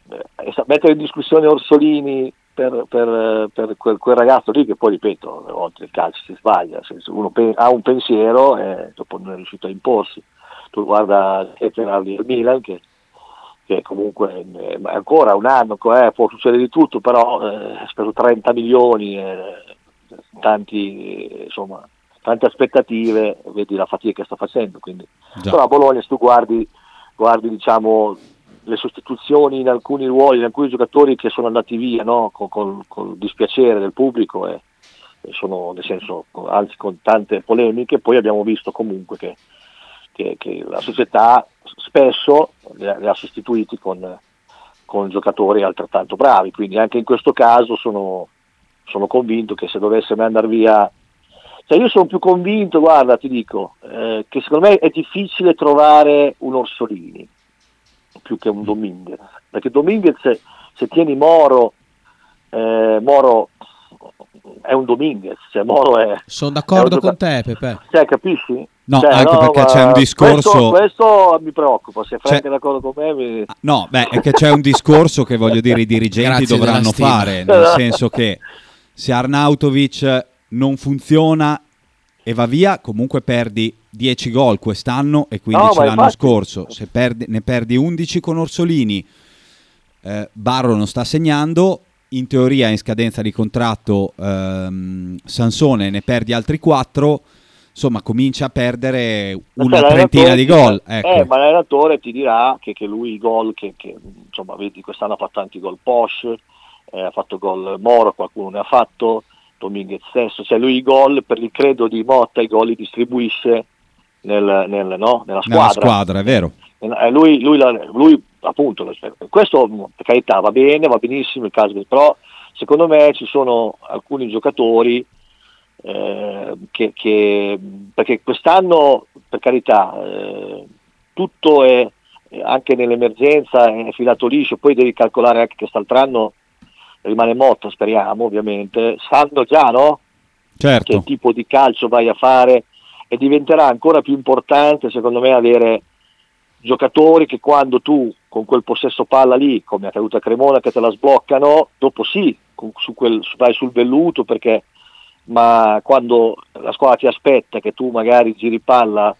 Speaker 5: mettere in discussione Orsolini per, per- per quel, quel ragazzo lì che poi, ripeto, a volte il calcio si sbaglia, uno pe- ha un pensiero e dopo non è riuscito a imporsi. Tu guarda Gerardi del Milan che che comunque eh, ancora un anno eh, può succedere di tutto, però eh, ha speso 30 milioni, eh, tanti, eh, insomma, tante aspettative, vedi la fatica che sta facendo. Quindi. Però a Bologna se tu guardi, guardi diciamo, le sostituzioni in alcuni ruoli, in alcuni giocatori che sono andati via no? con, col, col dispiacere del pubblico, eh, sono nel senso, anzi con tante polemiche, poi abbiamo visto comunque che, che, che la società spesso li ha sostituiti con, con, giocatori altrettanto bravi, quindi anche in questo caso sono, sono convinto che se dovesse mai andare via cioè io sono più convinto, guarda, ti dico, eh, che secondo me è difficile trovare un Orsolini più che un Dominguez, perché Dominguez se tieni Moro, eh, Moro è un Dominguez, cioè Moro è...
Speaker 4: Sono d'accordo con te, Pepe.
Speaker 5: Cioè, capisci?
Speaker 3: No,
Speaker 5: cioè,
Speaker 3: anche
Speaker 5: no,
Speaker 3: perché c'è un discorso...
Speaker 5: Questo, questo mi preoccupa, se Frank è d'accordo con me... Mi...
Speaker 3: No, beh, è che c'è un discorso che voglio dire i dirigenti
Speaker 4: Grazie
Speaker 3: dovranno fare, nel senso che se Arnautovic non funziona e va via, comunque perdi 10 gol quest'anno e 15
Speaker 5: No,
Speaker 3: l'anno scorso. Se perdi- ne perdi 11 con Orsolini, eh, Barro non sta segnando, in teoria in scadenza di contratto ehm, Sansone, ne perdi altri 4, insomma comincia a perdere una
Speaker 5: Cioè,
Speaker 3: trentina di gol. Ecco.
Speaker 5: Eh, ma l'allenatore ti dirà che, che lui i gol, che, che, insomma, vedi, quest'anno ha fatto tanti gol Porsche, eh, ha fatto gol Moro, qualcuno ne ha fatto, Dominguez stesso, cioè lui i gol, per il credo di Motta, i gol li distribuisce nel, nel- no? nella
Speaker 3: Nella
Speaker 5: squadra.
Speaker 3: squadra, è vero.
Speaker 5: Eh, lui, lui, lui, appunto, questo per carità va bene, va benissimo il caso, però secondo me ci sono alcuni giocatori eh, che, che- perché quest'anno per carità eh, tutto è eh, anche nell'emergenza è filato liscio, poi devi calcolare anche che quest'altro anno rimane Motta, speriamo ovviamente, sanno già no? che
Speaker 3: Certo.
Speaker 5: tipo di calcio vai a fare e diventerà ancora più importante secondo me avere giocatori che quando tu con quel possesso palla lì, come è accaduto a Cremona che te la sbloccano, dopo sì, su quel, vai sul velluto perché ma quando la squadra ti aspetta che tu magari giri palla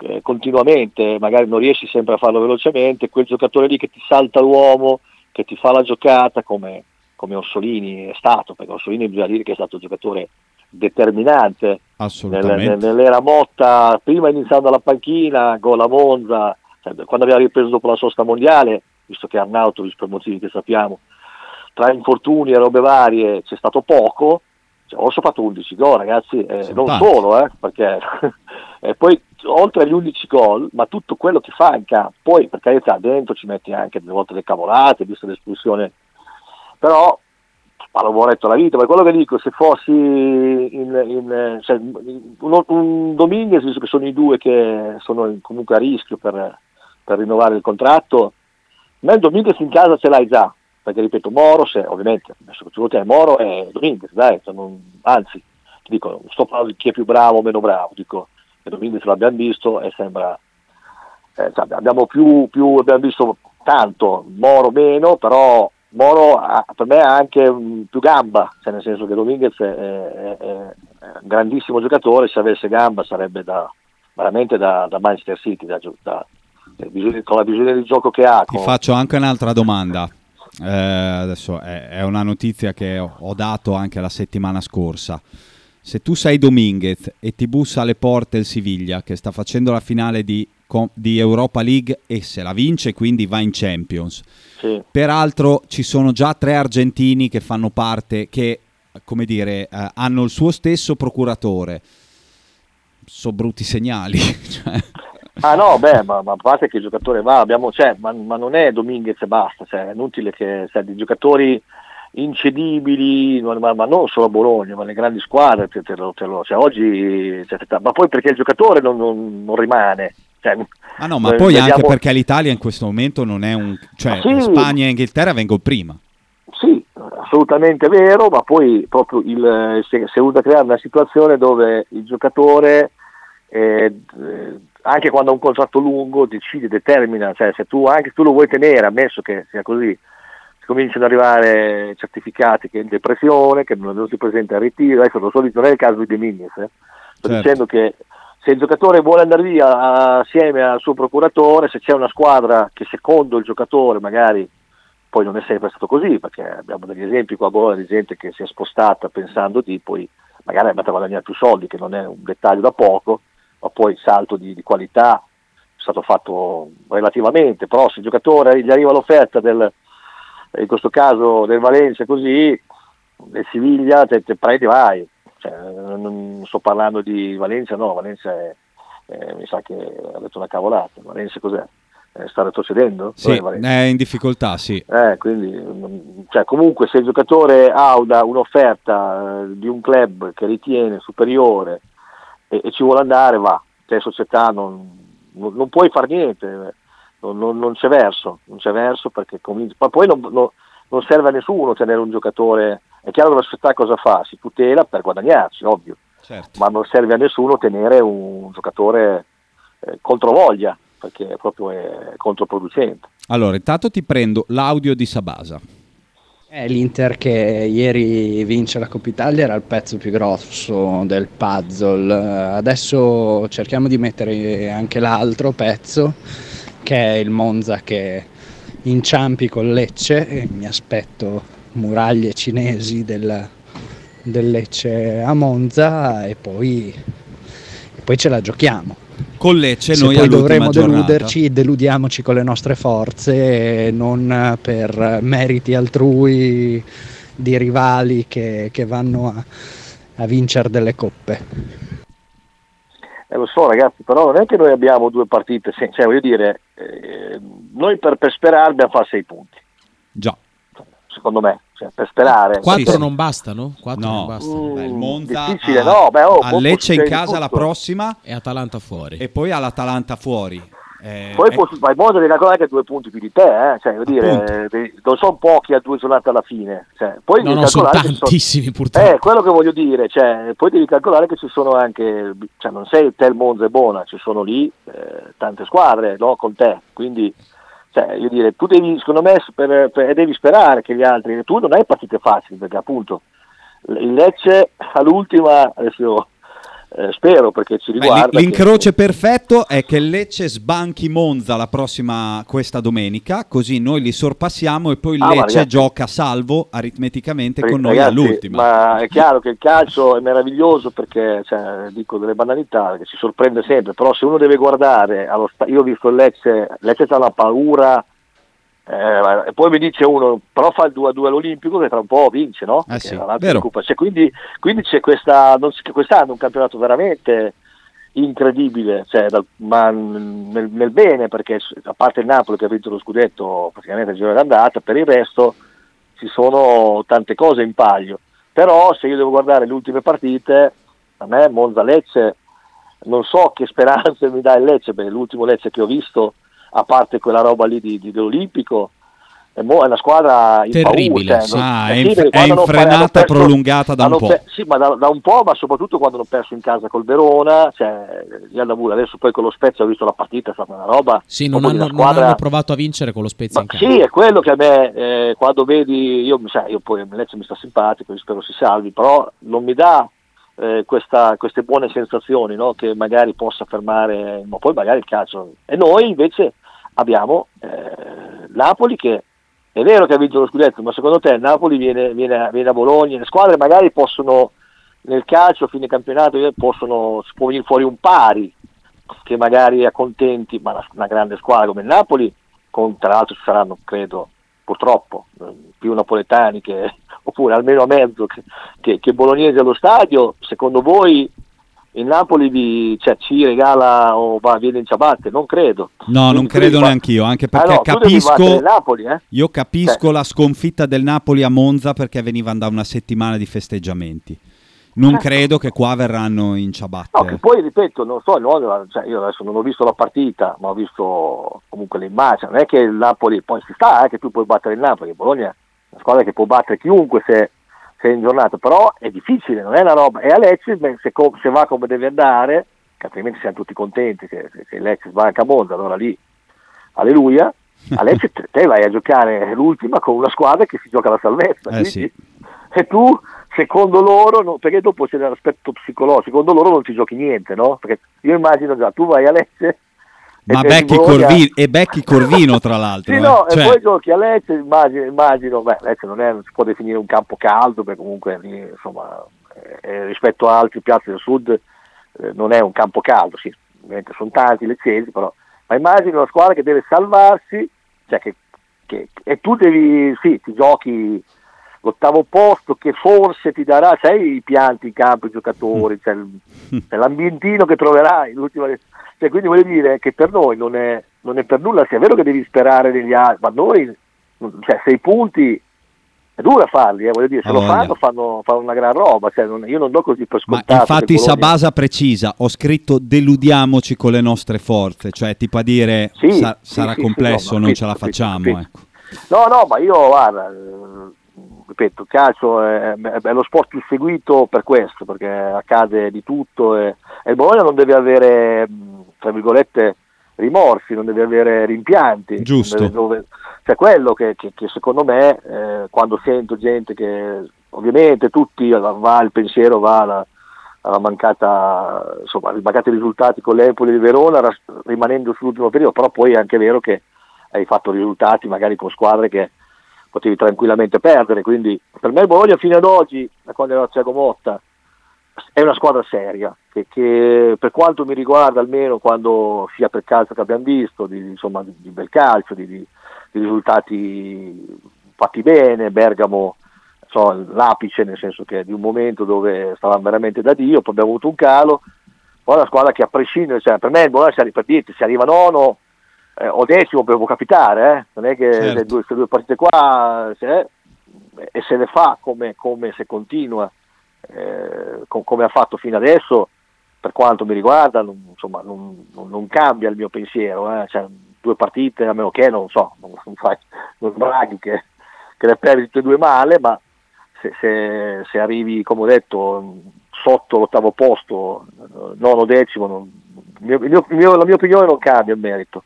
Speaker 5: eh, continuamente, magari non riesci sempre a farlo velocemente, quel giocatore lì che ti salta l'uomo, che ti fa la giocata come, come Orsolini è stato, perché Orsolini bisogna dire che è stato un giocatore determinante
Speaker 3: Assolutamente.
Speaker 5: nel- nell'era Motta, prima iniziando alla panchina, gol a Monza, cioè, quando abbiamo ripreso dopo la sosta mondiale, visto che Arnautovic per motivi che sappiamo, tra infortuni e robe varie c'è stato poco, cioè, ha fatto 11 gol ragazzi, eh, non
Speaker 3: infatti.
Speaker 5: solo, eh, perché e poi oltre agli 11 gol, ma tutto quello che fa in campo, poi per carità dentro ci metti anche delle volte le cavolate, visto l'espulsione, però ma l'ho detto la vita, per quello che dico, se fossi in, in- cioè, un, un Dominguez, visto che sono i due che sono comunque a rischio per, per rinnovare il contratto, me il Dominguez in casa ce l'hai già, perché ripeto, Moro, se, ovviamente, adesso che tu tieni, Moro è Dominguez, dai, cioè, anzi, ti dico, non sto parlando di chi è più bravo o meno bravo, dico che Dominguez l'abbiamo visto e sembra, eh, cioè, abbiamo più, più abbiamo visto tanto, Moro meno, però Moro ha- per me ha anche mm, più gamba, cioè nel senso che Dominguez è, è- è- un grandissimo giocatore, se avesse gamba sarebbe da, veramente da, da Manchester City, da, da- eh, con la visione di gioco che ha.
Speaker 3: Ti
Speaker 5: con-
Speaker 3: faccio anche un'altra domanda. Eh, adesso è, è una notizia che ho, ho dato anche la settimana scorsa. Se tu sei Dominguez e ti bussa alle porte il Siviglia, che sta facendo la finale di, di Europa League e se la vince, quindi va in Champions.
Speaker 5: sì.
Speaker 3: Peraltro ci sono già tre argentini che fanno parte, che come dire, eh, hanno il suo stesso procuratore. Sono brutti segnali. cioè.
Speaker 5: Ah no, beh, ma, ma a parte che il giocatore va, abbiamo, cioè, ma, ma non è Dominguez e basta, cioè, è inutile che sai, di giocatori incedibili, ma, ma- non solo a Bologna, ma nelle grandi squadre, te- te te cioè, oggi, ma poi perché il giocatore non, non- non rimane. Cioè,
Speaker 3: Ma no, ma poi anche
Speaker 5: vediamo-
Speaker 3: perché l'Italia in questo momento non è un... cioè
Speaker 5: Sì.
Speaker 3: Spagna e Inghilterra vengono prima.
Speaker 5: Sì, assolutamente vero, ma poi proprio il, si, è- è voluta creare una situazione dove il giocatore, eh, anche quando ha un contratto lungo, decide, determina, cioè se tu anche tu lo vuoi tenere, ammesso che sia così, cominciano ad arrivare certificati che è in depressione, che non si presenta al ritiro, adesso lo so, non è il caso di Dominguez, eh. sto
Speaker 3: Certo.
Speaker 5: dicendo che se il giocatore vuole andare via assieme al suo procuratore, se c'è una squadra che secondo il giocatore magari poi non è sempre stato così, perché abbiamo degli esempi qua a Bologna di gente che si è spostata pensando di poi magari andare a guadagnare più soldi, che non è un dettaglio da poco, ma poi il salto di, di qualità è stato fatto relativamente, però se il giocatore gli arriva l'offerta del, in questo caso del Valencia così, del Siviglia, te, te prendi vai. cioè, non sto parlando di Valencia, no, Valencia è, eh, mi sa che ha detto una cavolata, Valencia cos'è? Eh, sta retrocedendo?
Speaker 3: Sì, è in difficoltà, sì.
Speaker 5: Eh, quindi, cioè, comunque se il giocatore ha una- un'offerta eh, di un club che ritiene superiore e, e ci vuole andare, va. Te società non, non- non puoi fare niente, eh. Non, non- non c'è verso, non c'è verso perché cominci- ma poi non, non- non serve a nessuno tenere un giocatore, è chiaro che la società cosa fa? Si tutela per guadagnarci, ovvio,
Speaker 3: Certo.
Speaker 5: ma non serve a nessuno tenere un giocatore eh, controvoglia perché proprio è controproducente.
Speaker 3: Allora, intanto ti prendo l'audio di Sabasa.
Speaker 6: Eh, L'Inter che ieri vince la Coppa Italia era il pezzo più grosso del puzzle. Adesso cerchiamo di mettere anche l'altro pezzo, che è il Monza che inciampi con Lecce. E mi aspetto muraglie cinesi del, del Lecce a Monza e poi, e poi ce la giochiamo.
Speaker 3: Con Lecce
Speaker 6: Se
Speaker 3: noi
Speaker 6: poi dovremo
Speaker 3: giornata.
Speaker 6: deluderci, deludiamoci con le nostre forze e non per meriti altrui di rivali che, che vanno a, a vincere delle coppe.
Speaker 5: Eh, lo so ragazzi, però non è che noi abbiamo due partite, cioè voglio dire, eh, noi per, per sperare dobbiamo fare sei punti,
Speaker 3: Già.
Speaker 5: secondo me, cioè, per sperare.
Speaker 4: Quattro
Speaker 3: sì.
Speaker 4: non bastano? Quattro
Speaker 3: No.
Speaker 4: non bastano.
Speaker 5: Mm,
Speaker 3: Beh, il Monza
Speaker 5: difficile,
Speaker 3: ha,
Speaker 5: no, beh, oh, può
Speaker 3: Lecce in casa la
Speaker 5: tutto.
Speaker 3: prossima
Speaker 4: E Atalanta fuori.
Speaker 3: e poi ha l'Atalanta fuori. Eh,
Speaker 5: Poi può, il Monza devi calcolare che ha due punti più di te, eh? cioè, dire, eh, non sono pochi a due giornate alla fine. Cioè, poi
Speaker 4: No,
Speaker 5: devi
Speaker 4: no, sono tantissimi purtroppo.
Speaker 5: Eh, quello che voglio dire, cioè, poi devi calcolare che ci sono anche, cioè non sei te il Monza e Bona, ci sono lì eh, tante squadre no, con te, quindi cioè, io dire, tu devi, secondo me, per- per- devi sperare che gli altri, tu non hai partite facili perché appunto il Lecce all'ultima, adesso eh, spero perché ci
Speaker 3: beh,
Speaker 5: riguarda.
Speaker 3: l'in- l'incrocio
Speaker 5: che-
Speaker 3: perfetto è che Lecce sbanchi Monza la prossima questa domenica, così noi li sorpassiamo e poi
Speaker 5: Ah,
Speaker 3: Lecce
Speaker 5: ragazzi-
Speaker 3: gioca salvo aritmeticamente con noi
Speaker 5: Ragazzi,
Speaker 3: all'ultima.
Speaker 5: Ma è chiaro che il calcio è meraviglioso perché, cioè, dico delle banalità, che ci sorprende sempre, però se uno deve guardare, sta- io ho visto Lecce, Lecce ha una paura, eh, e poi mi dice uno, però fa il 2 a 2 all'Olimpico che tra un po' vince, no?
Speaker 3: Eh sì.
Speaker 5: Cioè, quindi, quindi c'è questa, non quest'anno un campionato veramente incredibile, cioè, dal- ma nel, nel bene, perché a parte il Napoli che ha vinto lo scudetto praticamente il giorno d'andata, per il resto ci sono tante cose in palio. Però se io devo guardare le ultime partite, a me Monza Lecce, non so che speranze mi dà il Lecce, perché l'ultimo Lecce che ho visto, a parte quella roba lì di, di- dell'Olimpico, è, mo- è una squadra in
Speaker 4: Terribile,
Speaker 5: paura, non-
Speaker 3: Ah,
Speaker 5: eh
Speaker 3: è in-
Speaker 5: perché
Speaker 3: è
Speaker 5: hanno
Speaker 3: infrenata
Speaker 5: hanno
Speaker 3: e prolungata da un
Speaker 5: hanno
Speaker 3: po'.
Speaker 5: pe- sì, ma da, da un po', ma soprattutto quando hanno perso in casa col Verona, cioè, Yandavur, adesso poi con lo Spezia ho visto la partita, è stata una roba...
Speaker 4: Sì, non hanno,
Speaker 5: di
Speaker 4: non
Speaker 5: squadra-
Speaker 4: hanno provato a vincere con lo Spezia
Speaker 5: ma
Speaker 4: in casa.
Speaker 5: sì, è quello che a me, eh, quando vedi, io, sai, io poi Lecce mi sta simpatico, io spero si salvi, però non mi dà eh, questa- queste buone sensazioni, no? che magari possa fermare, ma poi magari il calcio. E noi invece abbiamo eh, Napoli che è vero che ha vinto lo scudetto, ma secondo te Napoli viene, viene- viene a Bologna, le squadre magari possono nel calcio a fine campionato eh, possono, venire fuori un pari che magari accontenti, ma una, una grande squadra come il Napoli, con, tra l'altro ci saranno, credo, purtroppo, eh, più napoletani che, oppure almeno a mezzo che, che, che bolognesi allo stadio, secondo voi il Napoli vi, cioè, ci regala o va, viene in ciabatte? Non credo.
Speaker 3: No, non credo
Speaker 5: bat-
Speaker 3: neanch'io, anche
Speaker 5: Ah,
Speaker 3: perché
Speaker 5: no, devi battere
Speaker 3: capisco
Speaker 5: Napoli, eh?
Speaker 3: Io capisco
Speaker 5: Cioè.
Speaker 3: la sconfitta del Napoli a Monza perché venivano da una settimana di festeggiamenti. Non
Speaker 5: Certo.
Speaker 3: credo che qua verranno in ciabatte.
Speaker 5: No, che poi ripeto, non so, no, cioè, io adesso non ho visto la partita, ma ho visto comunque le immagini. Non è che il Napoli, poi si sta eh, che tu puoi battere il Napoli, Bologna è una squadra che può battere chiunque se, se è in giornata, però è difficile, non è una roba. E a Lecce, se, co- se va come deve andare, che altrimenti siamo tutti contenti, che se, se Lecce sbanca a Monza, allora lì, alleluia. A Lecce te, te vai a giocare l'ultima con una squadra che si gioca la salvezza.
Speaker 3: Eh, sì.
Speaker 5: E tu, secondo loro, no- perché dopo c'è l'aspetto psicologico, secondo loro non ci giochi niente, no? Perché io immagino già, tu vai a Lecce
Speaker 3: Ma
Speaker 5: e
Speaker 3: Becchi Corvino, e Becchi Corvino tra l'altro.
Speaker 5: Sì,
Speaker 3: eh.
Speaker 5: no,
Speaker 3: Cioè,
Speaker 5: e poi giochi a Lecce, immagino, immagino beh, Lecce non, è, non si può definire un campo caldo, perché comunque insomma, eh, rispetto a altre piazze del sud eh, non è un campo caldo, sì, ovviamente sono tanti leccesi, però, ma immagino una squadra che deve salvarsi, cioè che, che- e tu devi, sì, ti giochi l'ottavo posto che forse ti darà, sai i pianti in campo, i giocatori, c'è, il- c'è l'ambientino che troverai. l'ultima- Cioè, quindi voglio dire che per noi non è, non è per nulla, è vero che devi sperare degli altri, ma noi, cioè, sei punti, è dura farli, eh, voglio dire, se
Speaker 3: Ha
Speaker 5: lo fanno, fanno, fanno una gran roba, cioè, non- io non do così per
Speaker 3: Ma
Speaker 5: scontato.
Speaker 3: infatti
Speaker 5: che Bologna-
Speaker 3: Sabasa precisa, ho scritto deludiamoci con le nostre forze, cioè tipo a dire
Speaker 5: Sì,
Speaker 3: sa-
Speaker 5: sì,
Speaker 3: sarà
Speaker 5: sì,
Speaker 3: complesso,
Speaker 5: no, ma
Speaker 3: non
Speaker 5: capito,
Speaker 3: ce la
Speaker 5: capito,
Speaker 3: facciamo.
Speaker 5: capito.
Speaker 3: ecco.
Speaker 5: No, no, ma io guarda, ripeto, il calcio è, è lo sport più seguito per questo, perché accade di tutto e, e il Bologna non deve avere, tra virgolette, rimorsi, non deve avere rimpianti.
Speaker 3: Giusto.
Speaker 5: Dove- cioè quello che, che- che secondo me, eh, quando sento gente che ovviamente tutti va il pensiero, va alla, alla mancata, insomma, ai mancati risultati con l'Empoli di Verona, rimanendo sull'ultimo periodo, però poi è anche vero che hai fatto risultati magari con squadre che potevi tranquillamente perdere, quindi per me il Bologna fino ad oggi, da quando era Thiago Motta, è una squadra seria, che, che per quanto mi riguarda almeno quando sia per calcio che abbiamo visto, di, insomma, di, di bel calcio, di, di- risultati fatti bene, Bergamo so, l'apice nel senso che di un momento dove stavamo veramente da Dio, poi abbiamo avuto un calo, poi una squadra che a prescindere, cioè, per me il Bologna si arriva, per dirti, se arriva nono eh, o decimo può capitare, eh. non è che
Speaker 3: Certo.
Speaker 5: le due, queste due partite qua se- e se le fa come, come se continua eh, co- come ha fatto fino adesso, per quanto mi riguarda, non, insomma, non, non- cambia il mio pensiero. eh. Cioè, due partite, a meno che non so, non, non fai, non sbraghi che, che le perdi tutte e due male, ma se, se- se arrivi, come ho detto, sotto l'ottavo posto, eh, nono decimo, non- il mio- il mio- il mio- la mia opinione non cambia il merito.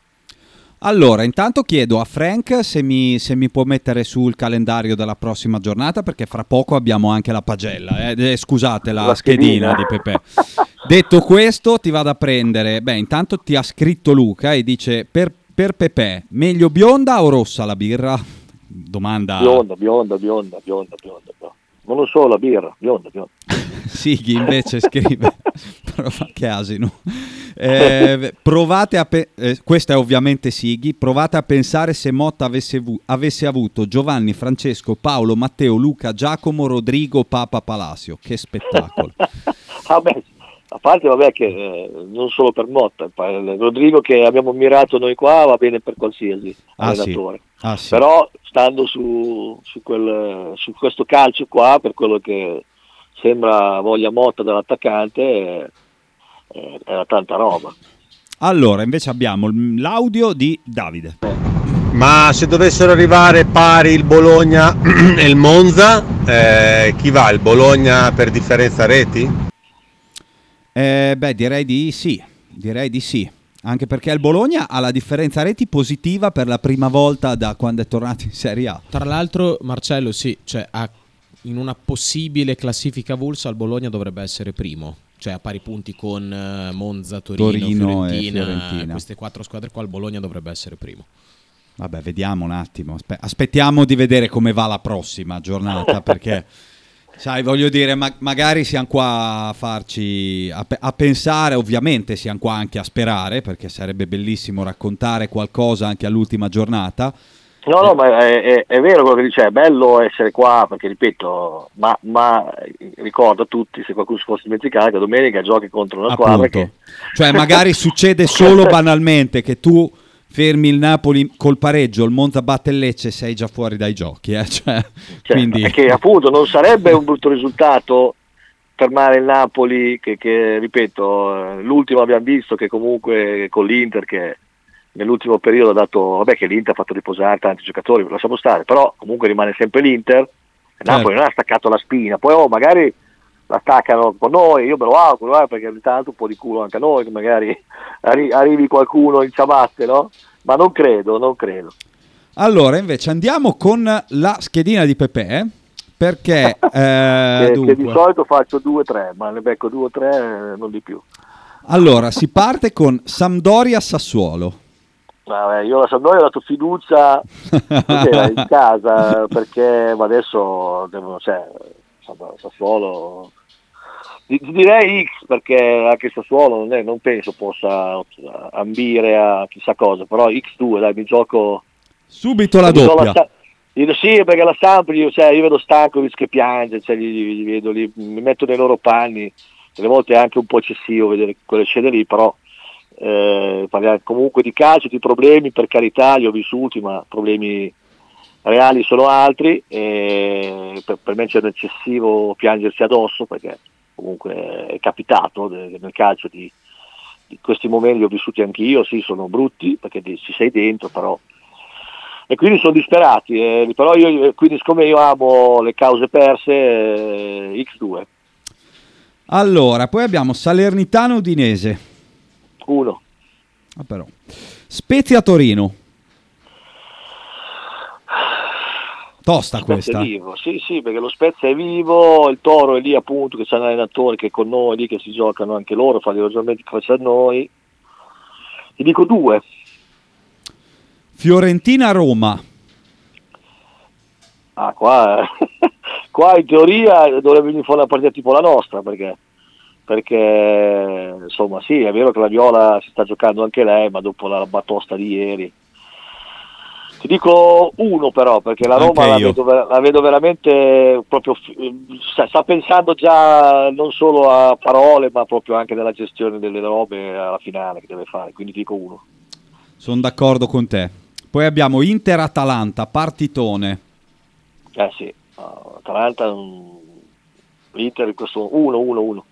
Speaker 3: Allora, intanto chiedo a Frank se mi, se mi può mettere sul calendario della prossima giornata, perché fra poco abbiamo anche la pagella. eh. Scusate, la,
Speaker 5: La
Speaker 3: schedina.
Speaker 5: schedina.
Speaker 3: di Pepe. Detto questo, ti vado a prendere. Beh, intanto ti ha scritto Luca e dice: Per, per Pepe, meglio bionda o rossa la birra? Domanda.
Speaker 5: Bionda, bionda, bionda, bionda, bionda. bionda. Non lo so, la birra, bionda, bionda.
Speaker 3: Sighi invece scrive, però fa che asino. Eh, provate a pe- eh, questa è ovviamente Sighi. Provate a pensare se Motta avesse, vu- avesse avuto Giovanni, Francesco, Paolo, Matteo, Luca, Giacomo, Rodrigo, Papa, Palacio. Che spettacolo!
Speaker 5: Ah, beh, a parte vabbè che eh, non solo per Motta, Rodrigo che abbiamo ammirato noi qua va bene per qualsiasi
Speaker 3: Ah, sì. Ah, sì.
Speaker 5: Però stando su, su, quel- su questo calcio qua, per quello che sembra voglia Motta dall'attaccante, eh, eh, era tanta roba.
Speaker 3: Allora, invece abbiamo l'audio di Davide.
Speaker 7: Ma se dovessero arrivare pari il Bologna e il Monza, eh, chi va? Il Bologna per differenza reti?
Speaker 3: Eh, beh, direi di sì. Direi di sì. Anche perché il Bologna ha la differenza reti positiva per la prima volta da quando è tornato in Serie A.
Speaker 4: Tra l'altro, Marcello, sì, cioè, in una possibile classifica avulsa, il Bologna dovrebbe essere primo. Cioè a pari punti con eh, Monza, Torino,
Speaker 3: Torino e
Speaker 4: Fiorentina,
Speaker 3: Fiorentina.
Speaker 4: Queste quattro squadre qua, il Bologna dovrebbe essere primo.
Speaker 3: Vabbè, vediamo un attimo. Aspe- aspettiamo di vedere come va la prossima giornata perché, sai, voglio dire, ma- magari siamo qua a farci, a, pe- a pensare, ovviamente siamo qua anche a sperare perché sarebbe bellissimo raccontare qualcosa anche all'ultima giornata.
Speaker 5: No, no, ma è, è- è vero quello che dice, è bello essere qua perché ripeto, ma, ma ricordo a tutti, se qualcuno si fosse dimenticato, che domenica giochi contro una squadra che...
Speaker 3: Cioè, magari succede solo banalmente che tu fermi il Napoli col pareggio, il Monza batte il Lecce sei già fuori dai giochi. eh. Cioè,
Speaker 5: Cioè,
Speaker 3: quindi...
Speaker 5: che appunto non sarebbe un brutto risultato fermare il Napoli che, che, ripeto l'ultimo abbiamo visto che comunque con l'Inter che nell'ultimo periodo ha dato vabbè che l'Inter ha fatto riposare tanti giocatori lasciamo stare però comunque rimane sempre l'Inter il Napoli
Speaker 3: Certo.
Speaker 5: non ha staccato la spina poi oh, magari la staccano con noi io me lo auguro eh, perché ogni tanto un po' di culo anche a noi che magari arri- arrivi qualcuno in ciabatte no? ma non credo non credo
Speaker 3: Allora, invece andiamo con la schedina di Pepe, eh, perché eh,
Speaker 5: che, che di solito faccio 2-3 ma ne becco 2-3 non di più
Speaker 3: allora si parte con Sampdoria Sassuolo.
Speaker 5: Vabbè, io la Sampdoria ho dato fiducia in casa perché ma adesso devono, cioè, Sassuolo direi X perché anche Sassuolo non, è- non penso possa ambire a chissà cosa però X2 dai mi gioco
Speaker 3: Subito la doppia.
Speaker 5: sta- Dico, sì, perché la Samp, io, cioè, io vedo Stankovic che piange, cioè, li- li vedo, li- mi metto nei loro panni, delle volte è anche un po' eccessivo vedere quelle scene lì, però eh, parliamo comunque di calcio, di problemi, per carità, li ho vissuti, ma problemi reali sono altri e per, per me c'era eccessivo piangersi addosso perché comunque è capitato nel calcio di, di questi momenti li ho vissuti anch'io, sì sono brutti perché ci sei dentro però e quindi sono disperati, eh, però io, eh, quindi siccome io amo le cause perse, eh, X2,
Speaker 3: Allora, poi abbiamo Salernitano Udinese.
Speaker 5: 1,
Speaker 3: Ah, però. Spezia Torino. Tosta questa.
Speaker 5: è vivo, sì sì perché lo Spezia è vivo, il Toro è lì appunto che c'è un allenatore che è con noi lì che si giocano anche loro, fanno i ragionamenti che facciamo noi, ti dico due,
Speaker 3: Fiorentina Roma.
Speaker 5: Ah, qua, qua in teoria dovrebbe venire fuori una partita tipo la nostra, perché, perché insomma sì, è vero che la Viola si sta giocando anche lei, ma dopo la batosta di ieri. Ti dico uno però, perché la Roma la vedo, la vedo veramente proprio, sta, pensando già non solo a parole, ma proprio anche nella gestione delle robe alla finale che deve fare, quindi dico uno.
Speaker 3: Sono d'accordo con te. Poi abbiamo Inter-Atalanta, partitone.
Speaker 5: Eh sì, Atalanta, mm, Inter in questo 1-1-1.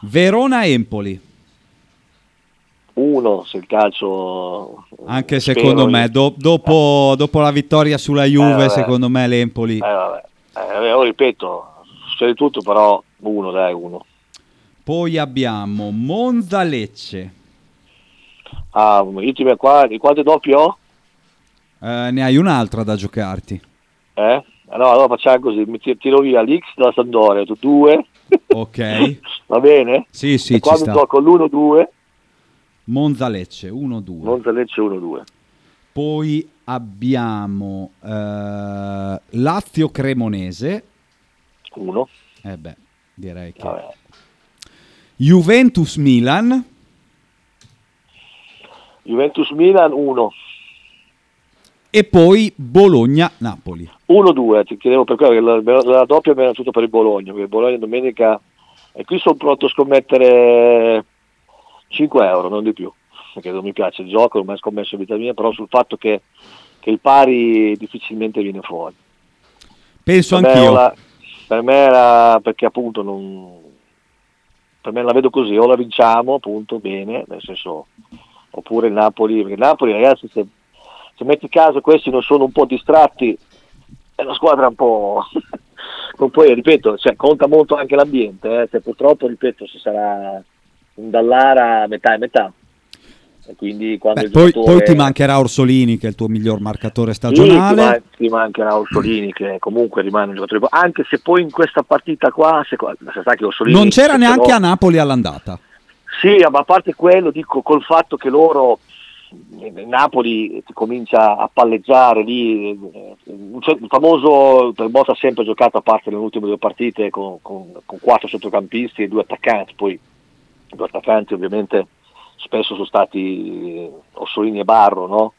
Speaker 3: Verona-Empoli.
Speaker 5: Uno se il calcio
Speaker 3: Anche secondo me, do- dopo, dopo la vittoria sulla Juve,
Speaker 5: vabbè.
Speaker 3: secondo me l'Empoli.
Speaker 5: eh, vabbè. Eh, io ripeto c'è di tutto però uno dai uno
Speaker 3: Poi abbiamo Monza-Lecce.
Speaker 5: ah ultime qua di quante doppie ho?
Speaker 3: Eh, ne hai un'altra da giocarti.
Speaker 5: eh? allora, allora facciamo così mi ti- tiro via l'X della Sandoria tu due
Speaker 3: Ok.
Speaker 5: va bene?
Speaker 3: Sì, sì,
Speaker 5: e qua mi
Speaker 3: sta.
Speaker 5: gioco l'1-2
Speaker 3: Monza-Lecce, 1-2.
Speaker 5: Monza Lecce 1-2
Speaker 3: Poi abbiamo eh, Lazio-Cremonese.
Speaker 5: 1
Speaker 3: Eh beh, direi che...
Speaker 5: vabbè
Speaker 3: Juventus-Milan.
Speaker 5: Juventus Milan 1
Speaker 3: E poi Bologna-Napoli.
Speaker 5: 1-2, ti chiedevo per quello, la, la doppia mi era tutto per il Bologna, perché Bologna domenica, e qui sono pronto a scommettere 5 euro, non di più, perché non mi piace il gioco, non mi ha scommesso vita mia, però sul fatto che, che il pari difficilmente viene fuori.
Speaker 3: Penso
Speaker 5: Per me,
Speaker 3: anch'io.
Speaker 5: la- per me era perché appunto non... Per me la vedo così, o la vinciamo appunto bene, nel senso, oppure il Napoli, perché il Napoli ragazzi se, se metti caso questi non sono un po' distratti, è una squadra un po'... poi ripeto, cioè, conta molto anche l'ambiente, eh, se purtroppo ripeto ci sarà un Dallara metà e metà. E quindi
Speaker 3: Beh, poi,
Speaker 5: giocatore-
Speaker 3: poi ti mancherà Orsolini, che è il tuo miglior marcatore
Speaker 5: sì,
Speaker 3: stagionale.
Speaker 5: ti, man- ti mancherà Orsolini che comunque rimane un giocatore anche se poi in questa partita qua se, se sa che Orsolini
Speaker 3: non c'era neanche
Speaker 5: no-
Speaker 3: a Napoli all'andata.
Speaker 5: sì ma a parte quello dico col fatto che loro eh, Napoli comincia a palleggiare lì eh, il famoso per ha sempre giocato a parte nelle ultime due partite con, con, con quattro centrocampisti e due attaccanti poi due attaccanti ovviamente spesso sono stati eh, Orsolini e Barro no?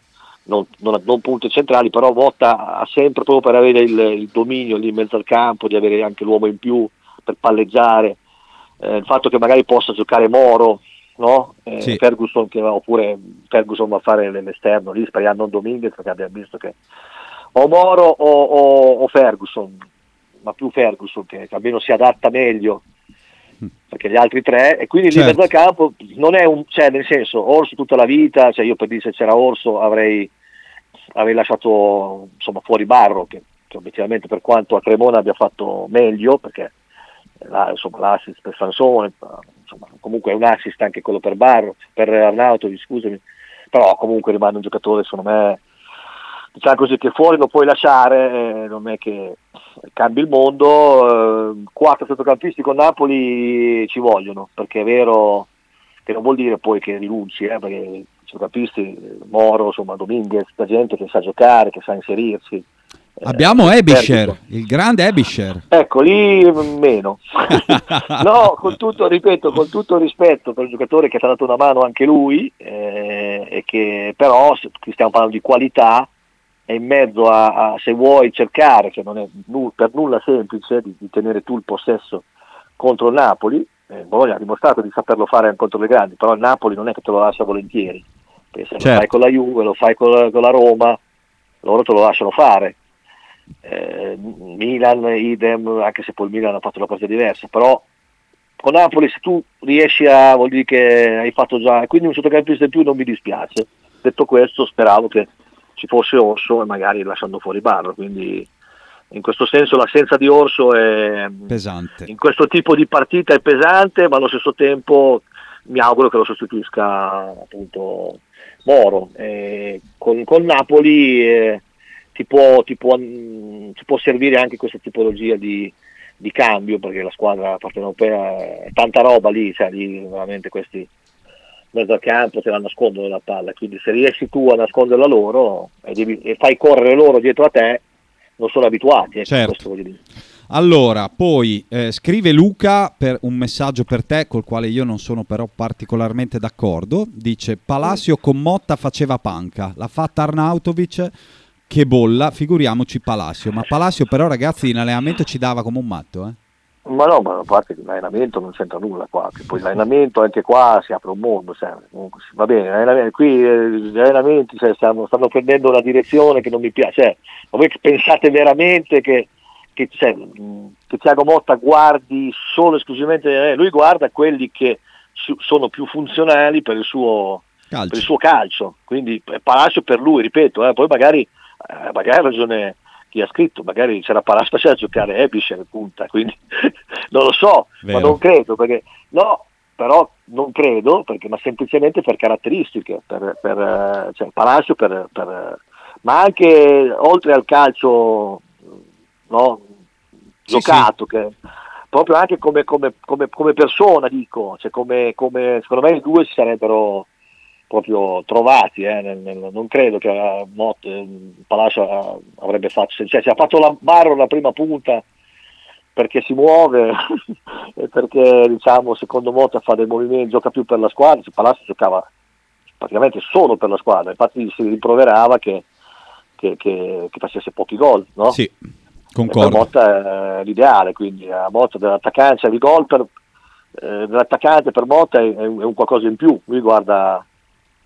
Speaker 5: non, non, non punte centrali, però Motta ha sempre proprio per avere il, il dominio lì in mezzo al campo, di avere anche l'uomo in più per palleggiare, eh, il fatto che magari possa giocare Moro, no? Eh,
Speaker 3: Sì.
Speaker 5: Ferguson che oppure Ferguson va a fare l'esterno lì, speriamo non Dominguez perché abbiamo visto che o Moro o, o- o Ferguson, ma più Ferguson che, che almeno si adatta meglio perché gli altri tre e quindi
Speaker 3: Certo.
Speaker 5: mezzo al campo non è un cioè nel senso Orso tutta la vita cioè io per dire se c'era Orso avrei, avrei lasciato insomma fuori Barro che, che obiettivamente per quanto a Cremona abbia fatto meglio perché là, insomma, l'assist per Sansone insomma, comunque è un assist anche quello per Barro per Arnautovic scusami però comunque rimane un giocatore secondo me diciamo così che fuori lo puoi lasciare eh, non è che cambi il mondo eh, quattro centrocampisti con Napoli ci vogliono perché è vero che non vuol dire poi che rinunci eh, perché i centrocampisti Moro insomma Dominguez la gente che sa giocare che sa inserirsi Eh,
Speaker 3: Abbiamo Ebisher, il grande Ebisher.
Speaker 5: Ecco, lì meno. no, con tutto, ripeto, con tutto il rispetto per il giocatore che ti ha dato una mano anche lui, eh, e che però qui stiamo parlando di qualità, è in mezzo a, a, se vuoi cercare, che non è per nulla semplice, di, di, tenere tu il possesso contro il Napoli, eh, Bologna ha dimostrato di saperlo fare anche contro le grandi, però il Napoli non è che te lo lascia volentieri, perché se certo. lo fai con la Juve, lo fai con la, con la Roma, loro te lo lasciano fare. Eh, Milan idem, anche se poi il Milan ha fatto una cosa diversa, però con Napoli se tu riesci a, vuol dire che hai fatto già, quindi un centrocampista in più non mi dispiace. Detto questo speravo che ci fosse Orso e magari lasciando fuori Barro, quindi in questo senso l'assenza di Orso è
Speaker 3: pesante.
Speaker 5: In questo tipo di partita è pesante, ma allo stesso tempo mi auguro che lo sostituisca appunto Moro. Eh, con, con, Napoli eh, ti, può, ti, può, ti, può, servire anche questa tipologia di, di cambio perché la squadra partenopea è tanta roba lì, cioè lì veramente questi mezzo al campo te la nascondono la palla, quindi se riesci tu a nasconderla loro e, devi, e fai correre loro dietro a te, non sono abituati. Ecco,
Speaker 3: certo. Allora, poi eh, scrive Luca per un messaggio per te col quale io non sono però particolarmente d'accordo. Dice Palacio con Motta faceva panca, l'ha fatta Arnautovic che bolla, figuriamoci Palacio. Ma Palacio però ragazzi in allenamento ci dava come un matto, eh?
Speaker 5: Ma no, ma a parte che l'allenamento non c'entra nulla qua, che poi l'allenamento anche qua si apre un mondo, cioè, va bene, qui eh, gli allenamenti cioè, stanno, stanno, prendendo una direzione che non mi piace, cioè, voi pensate veramente che, che, cioè, che Tiago Motta guardi solo esclusivamente, eh, lui guarda quelli che sono più funzionali per il suo calcio, per il suo calcio. quindi eh, Palacio per lui, ripeto, eh, poi magari, eh, magari ha ragione chi ha scritto, magari c'era Palaspaccia a giocare Ebisher punta, quindi non lo so, Vero. ma non credo, perché no, però non credo, perché, ma semplicemente per caratteristiche, per, per eh, cioè, Palacio per, per, ma anche oltre al calcio no, giocato, sì. Che, proprio anche come, come, come, come persona dico, cioè come, secondo me i due si sarebbero proprio trovati, eh, nel, nel, non credo che uh, Mott, eh, Palacio avrebbe fatto, cioè si è fatto la barro la prima punta perché si muove e perché diciamo secondo Motta fa dei movimenti, gioca più per la squadra, Palacio giocava praticamente solo per la squadra, infatti si rimproverava che, che, che, che facesse pochi gol, no?
Speaker 3: Sì, concordo.
Speaker 5: Motta è l'ideale, quindi a Motta dell'attaccante, il gol per, eh, dell'attaccante per Motta è, è, un qualcosa in più, lui guarda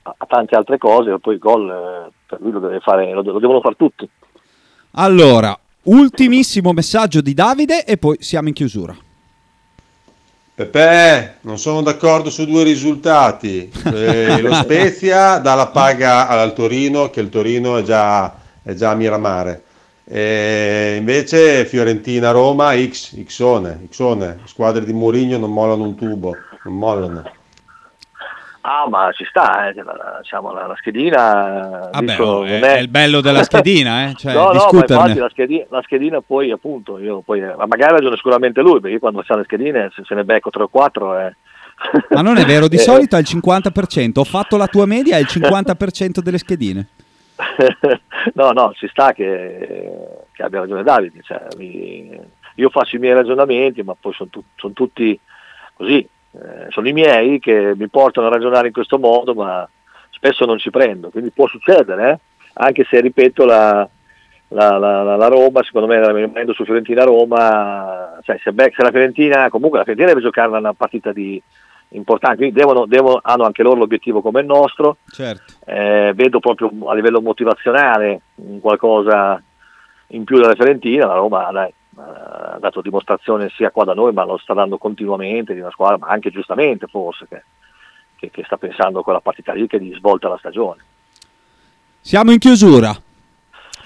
Speaker 5: a tante altre cose, poi il gol eh, per lui lo, deve fare, lo, lo devono fare tutti.
Speaker 3: Allora, ultimissimo messaggio di Davide e poi siamo in chiusura.
Speaker 7: Pepe, non sono d'accordo su due risultati. Eh, lo Spezia dà la paga al Torino, che il Torino è già, è già a Miramare. E invece Fiorentina-Roma, X, Xone, Xone, squadre di Mourinho non mollano un tubo, non mollano.
Speaker 5: Ah, ma ci sta, eh, la, diciamo, la, la schedina.
Speaker 3: Vabbè, oh, è, è, il bello della schedina, eh? cioè,
Speaker 5: no, no, ma infatti la schedina, la schedina, poi, appunto, io poi, ma magari ha ragione sicuramente lui, perché io quando faccio le schedine, se, se ne becco 3 o 4 eh.
Speaker 3: Ma non è vero, di eh. solito è il 50%, ho fatto la tua media, è il 50% delle schedine.
Speaker 5: no, no, ci sta che, che abbia ragione Davide, cioè, mi, io faccio i miei ragionamenti, ma poi sono, tu, sono tutti così, eh, sono i miei che mi portano a ragionare in questo modo, ma spesso non ci prendo, quindi può succedere, eh? anche se ripeto la, la, la, la, Roma, secondo me rimanendo su Fiorentina-Roma, cioè se, la Fiorentina, comunque la Fiorentina deve giocare una partita di, importante, quindi devono, devono, hanno anche loro l'obiettivo come il nostro,
Speaker 3: certo.
Speaker 5: eh, vedo proprio a livello motivazionale qualcosa in più della Fiorentina, la Roma dai, dato dimostrazione sia qua da noi, ma lo sta dando continuamente di una squadra, ma anche giustamente forse, che, che, che sta pensando a quella partita lì che gli svolta la stagione.
Speaker 3: Siamo in chiusura.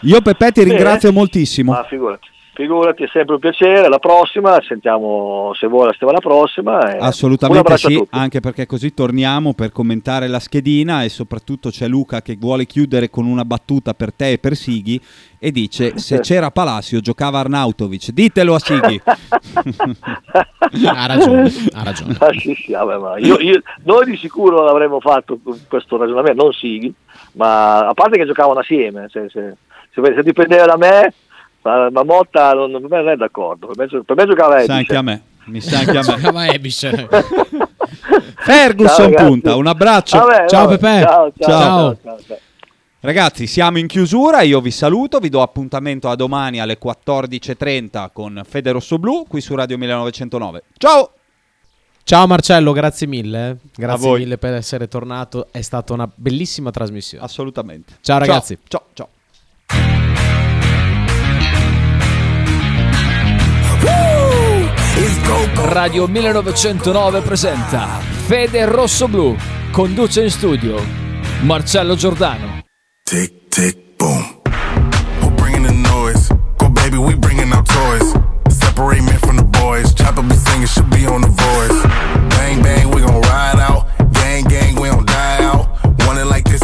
Speaker 3: Io Peppe ti ringrazio eh, moltissimo.
Speaker 5: Ma figurati. Figurati, è sempre un piacere. La prossima, sentiamo se vuoi la settimana prossima.
Speaker 3: Assolutamente sì, anche perché così torniamo per commentare la schedina e soprattutto c'è Luca che vuole chiudere con una battuta per te e per Sighi e dice se c'era Palacio giocava Arnautovic. Ditelo a Sighi.
Speaker 4: ha ragione, ha ragione.
Speaker 5: Ah, sì, sì, vabbè, io, io, noi di sicuro l'avremmo fatto questo ragionamento, non Sighi, ma a parte che giocavano assieme, se, se, se, se dipendeva da me ma, ma Motta non, per me non è d'accordo, per me, per me giocava.
Speaker 3: Sa anche a me, mi sa anche a me. Ferguson ciao, punta, un abbraccio.
Speaker 5: Vabbè,
Speaker 3: ciao
Speaker 5: vabbè.
Speaker 3: Pepe.
Speaker 5: ciao. ciao. ciao. ciao
Speaker 3: Ragazzi, siamo in chiusura, io vi saluto, vi do appuntamento a domani alle 14.30 con Fede Rosso Blu qui su Radio 1909. Ciao!
Speaker 4: Ciao Marcello, grazie mille. eh.
Speaker 3: A
Speaker 4: Grazie
Speaker 3: voi.
Speaker 4: mille per essere tornato. È stata una bellissima trasmissione.
Speaker 3: Assolutamente.
Speaker 4: Ciao ragazzi.
Speaker 3: Ciao, ciao.
Speaker 1: Radio 1909 presenta Fede Rosso Blu. Conduce in studio Marcello Giordano.
Speaker 2: Tic tic boom. We're bringing the noise. Go baby, we bringing our toys. Separate men from the boys. Chopper be singing, should be on the voice. Bang bang, we gon' ride out.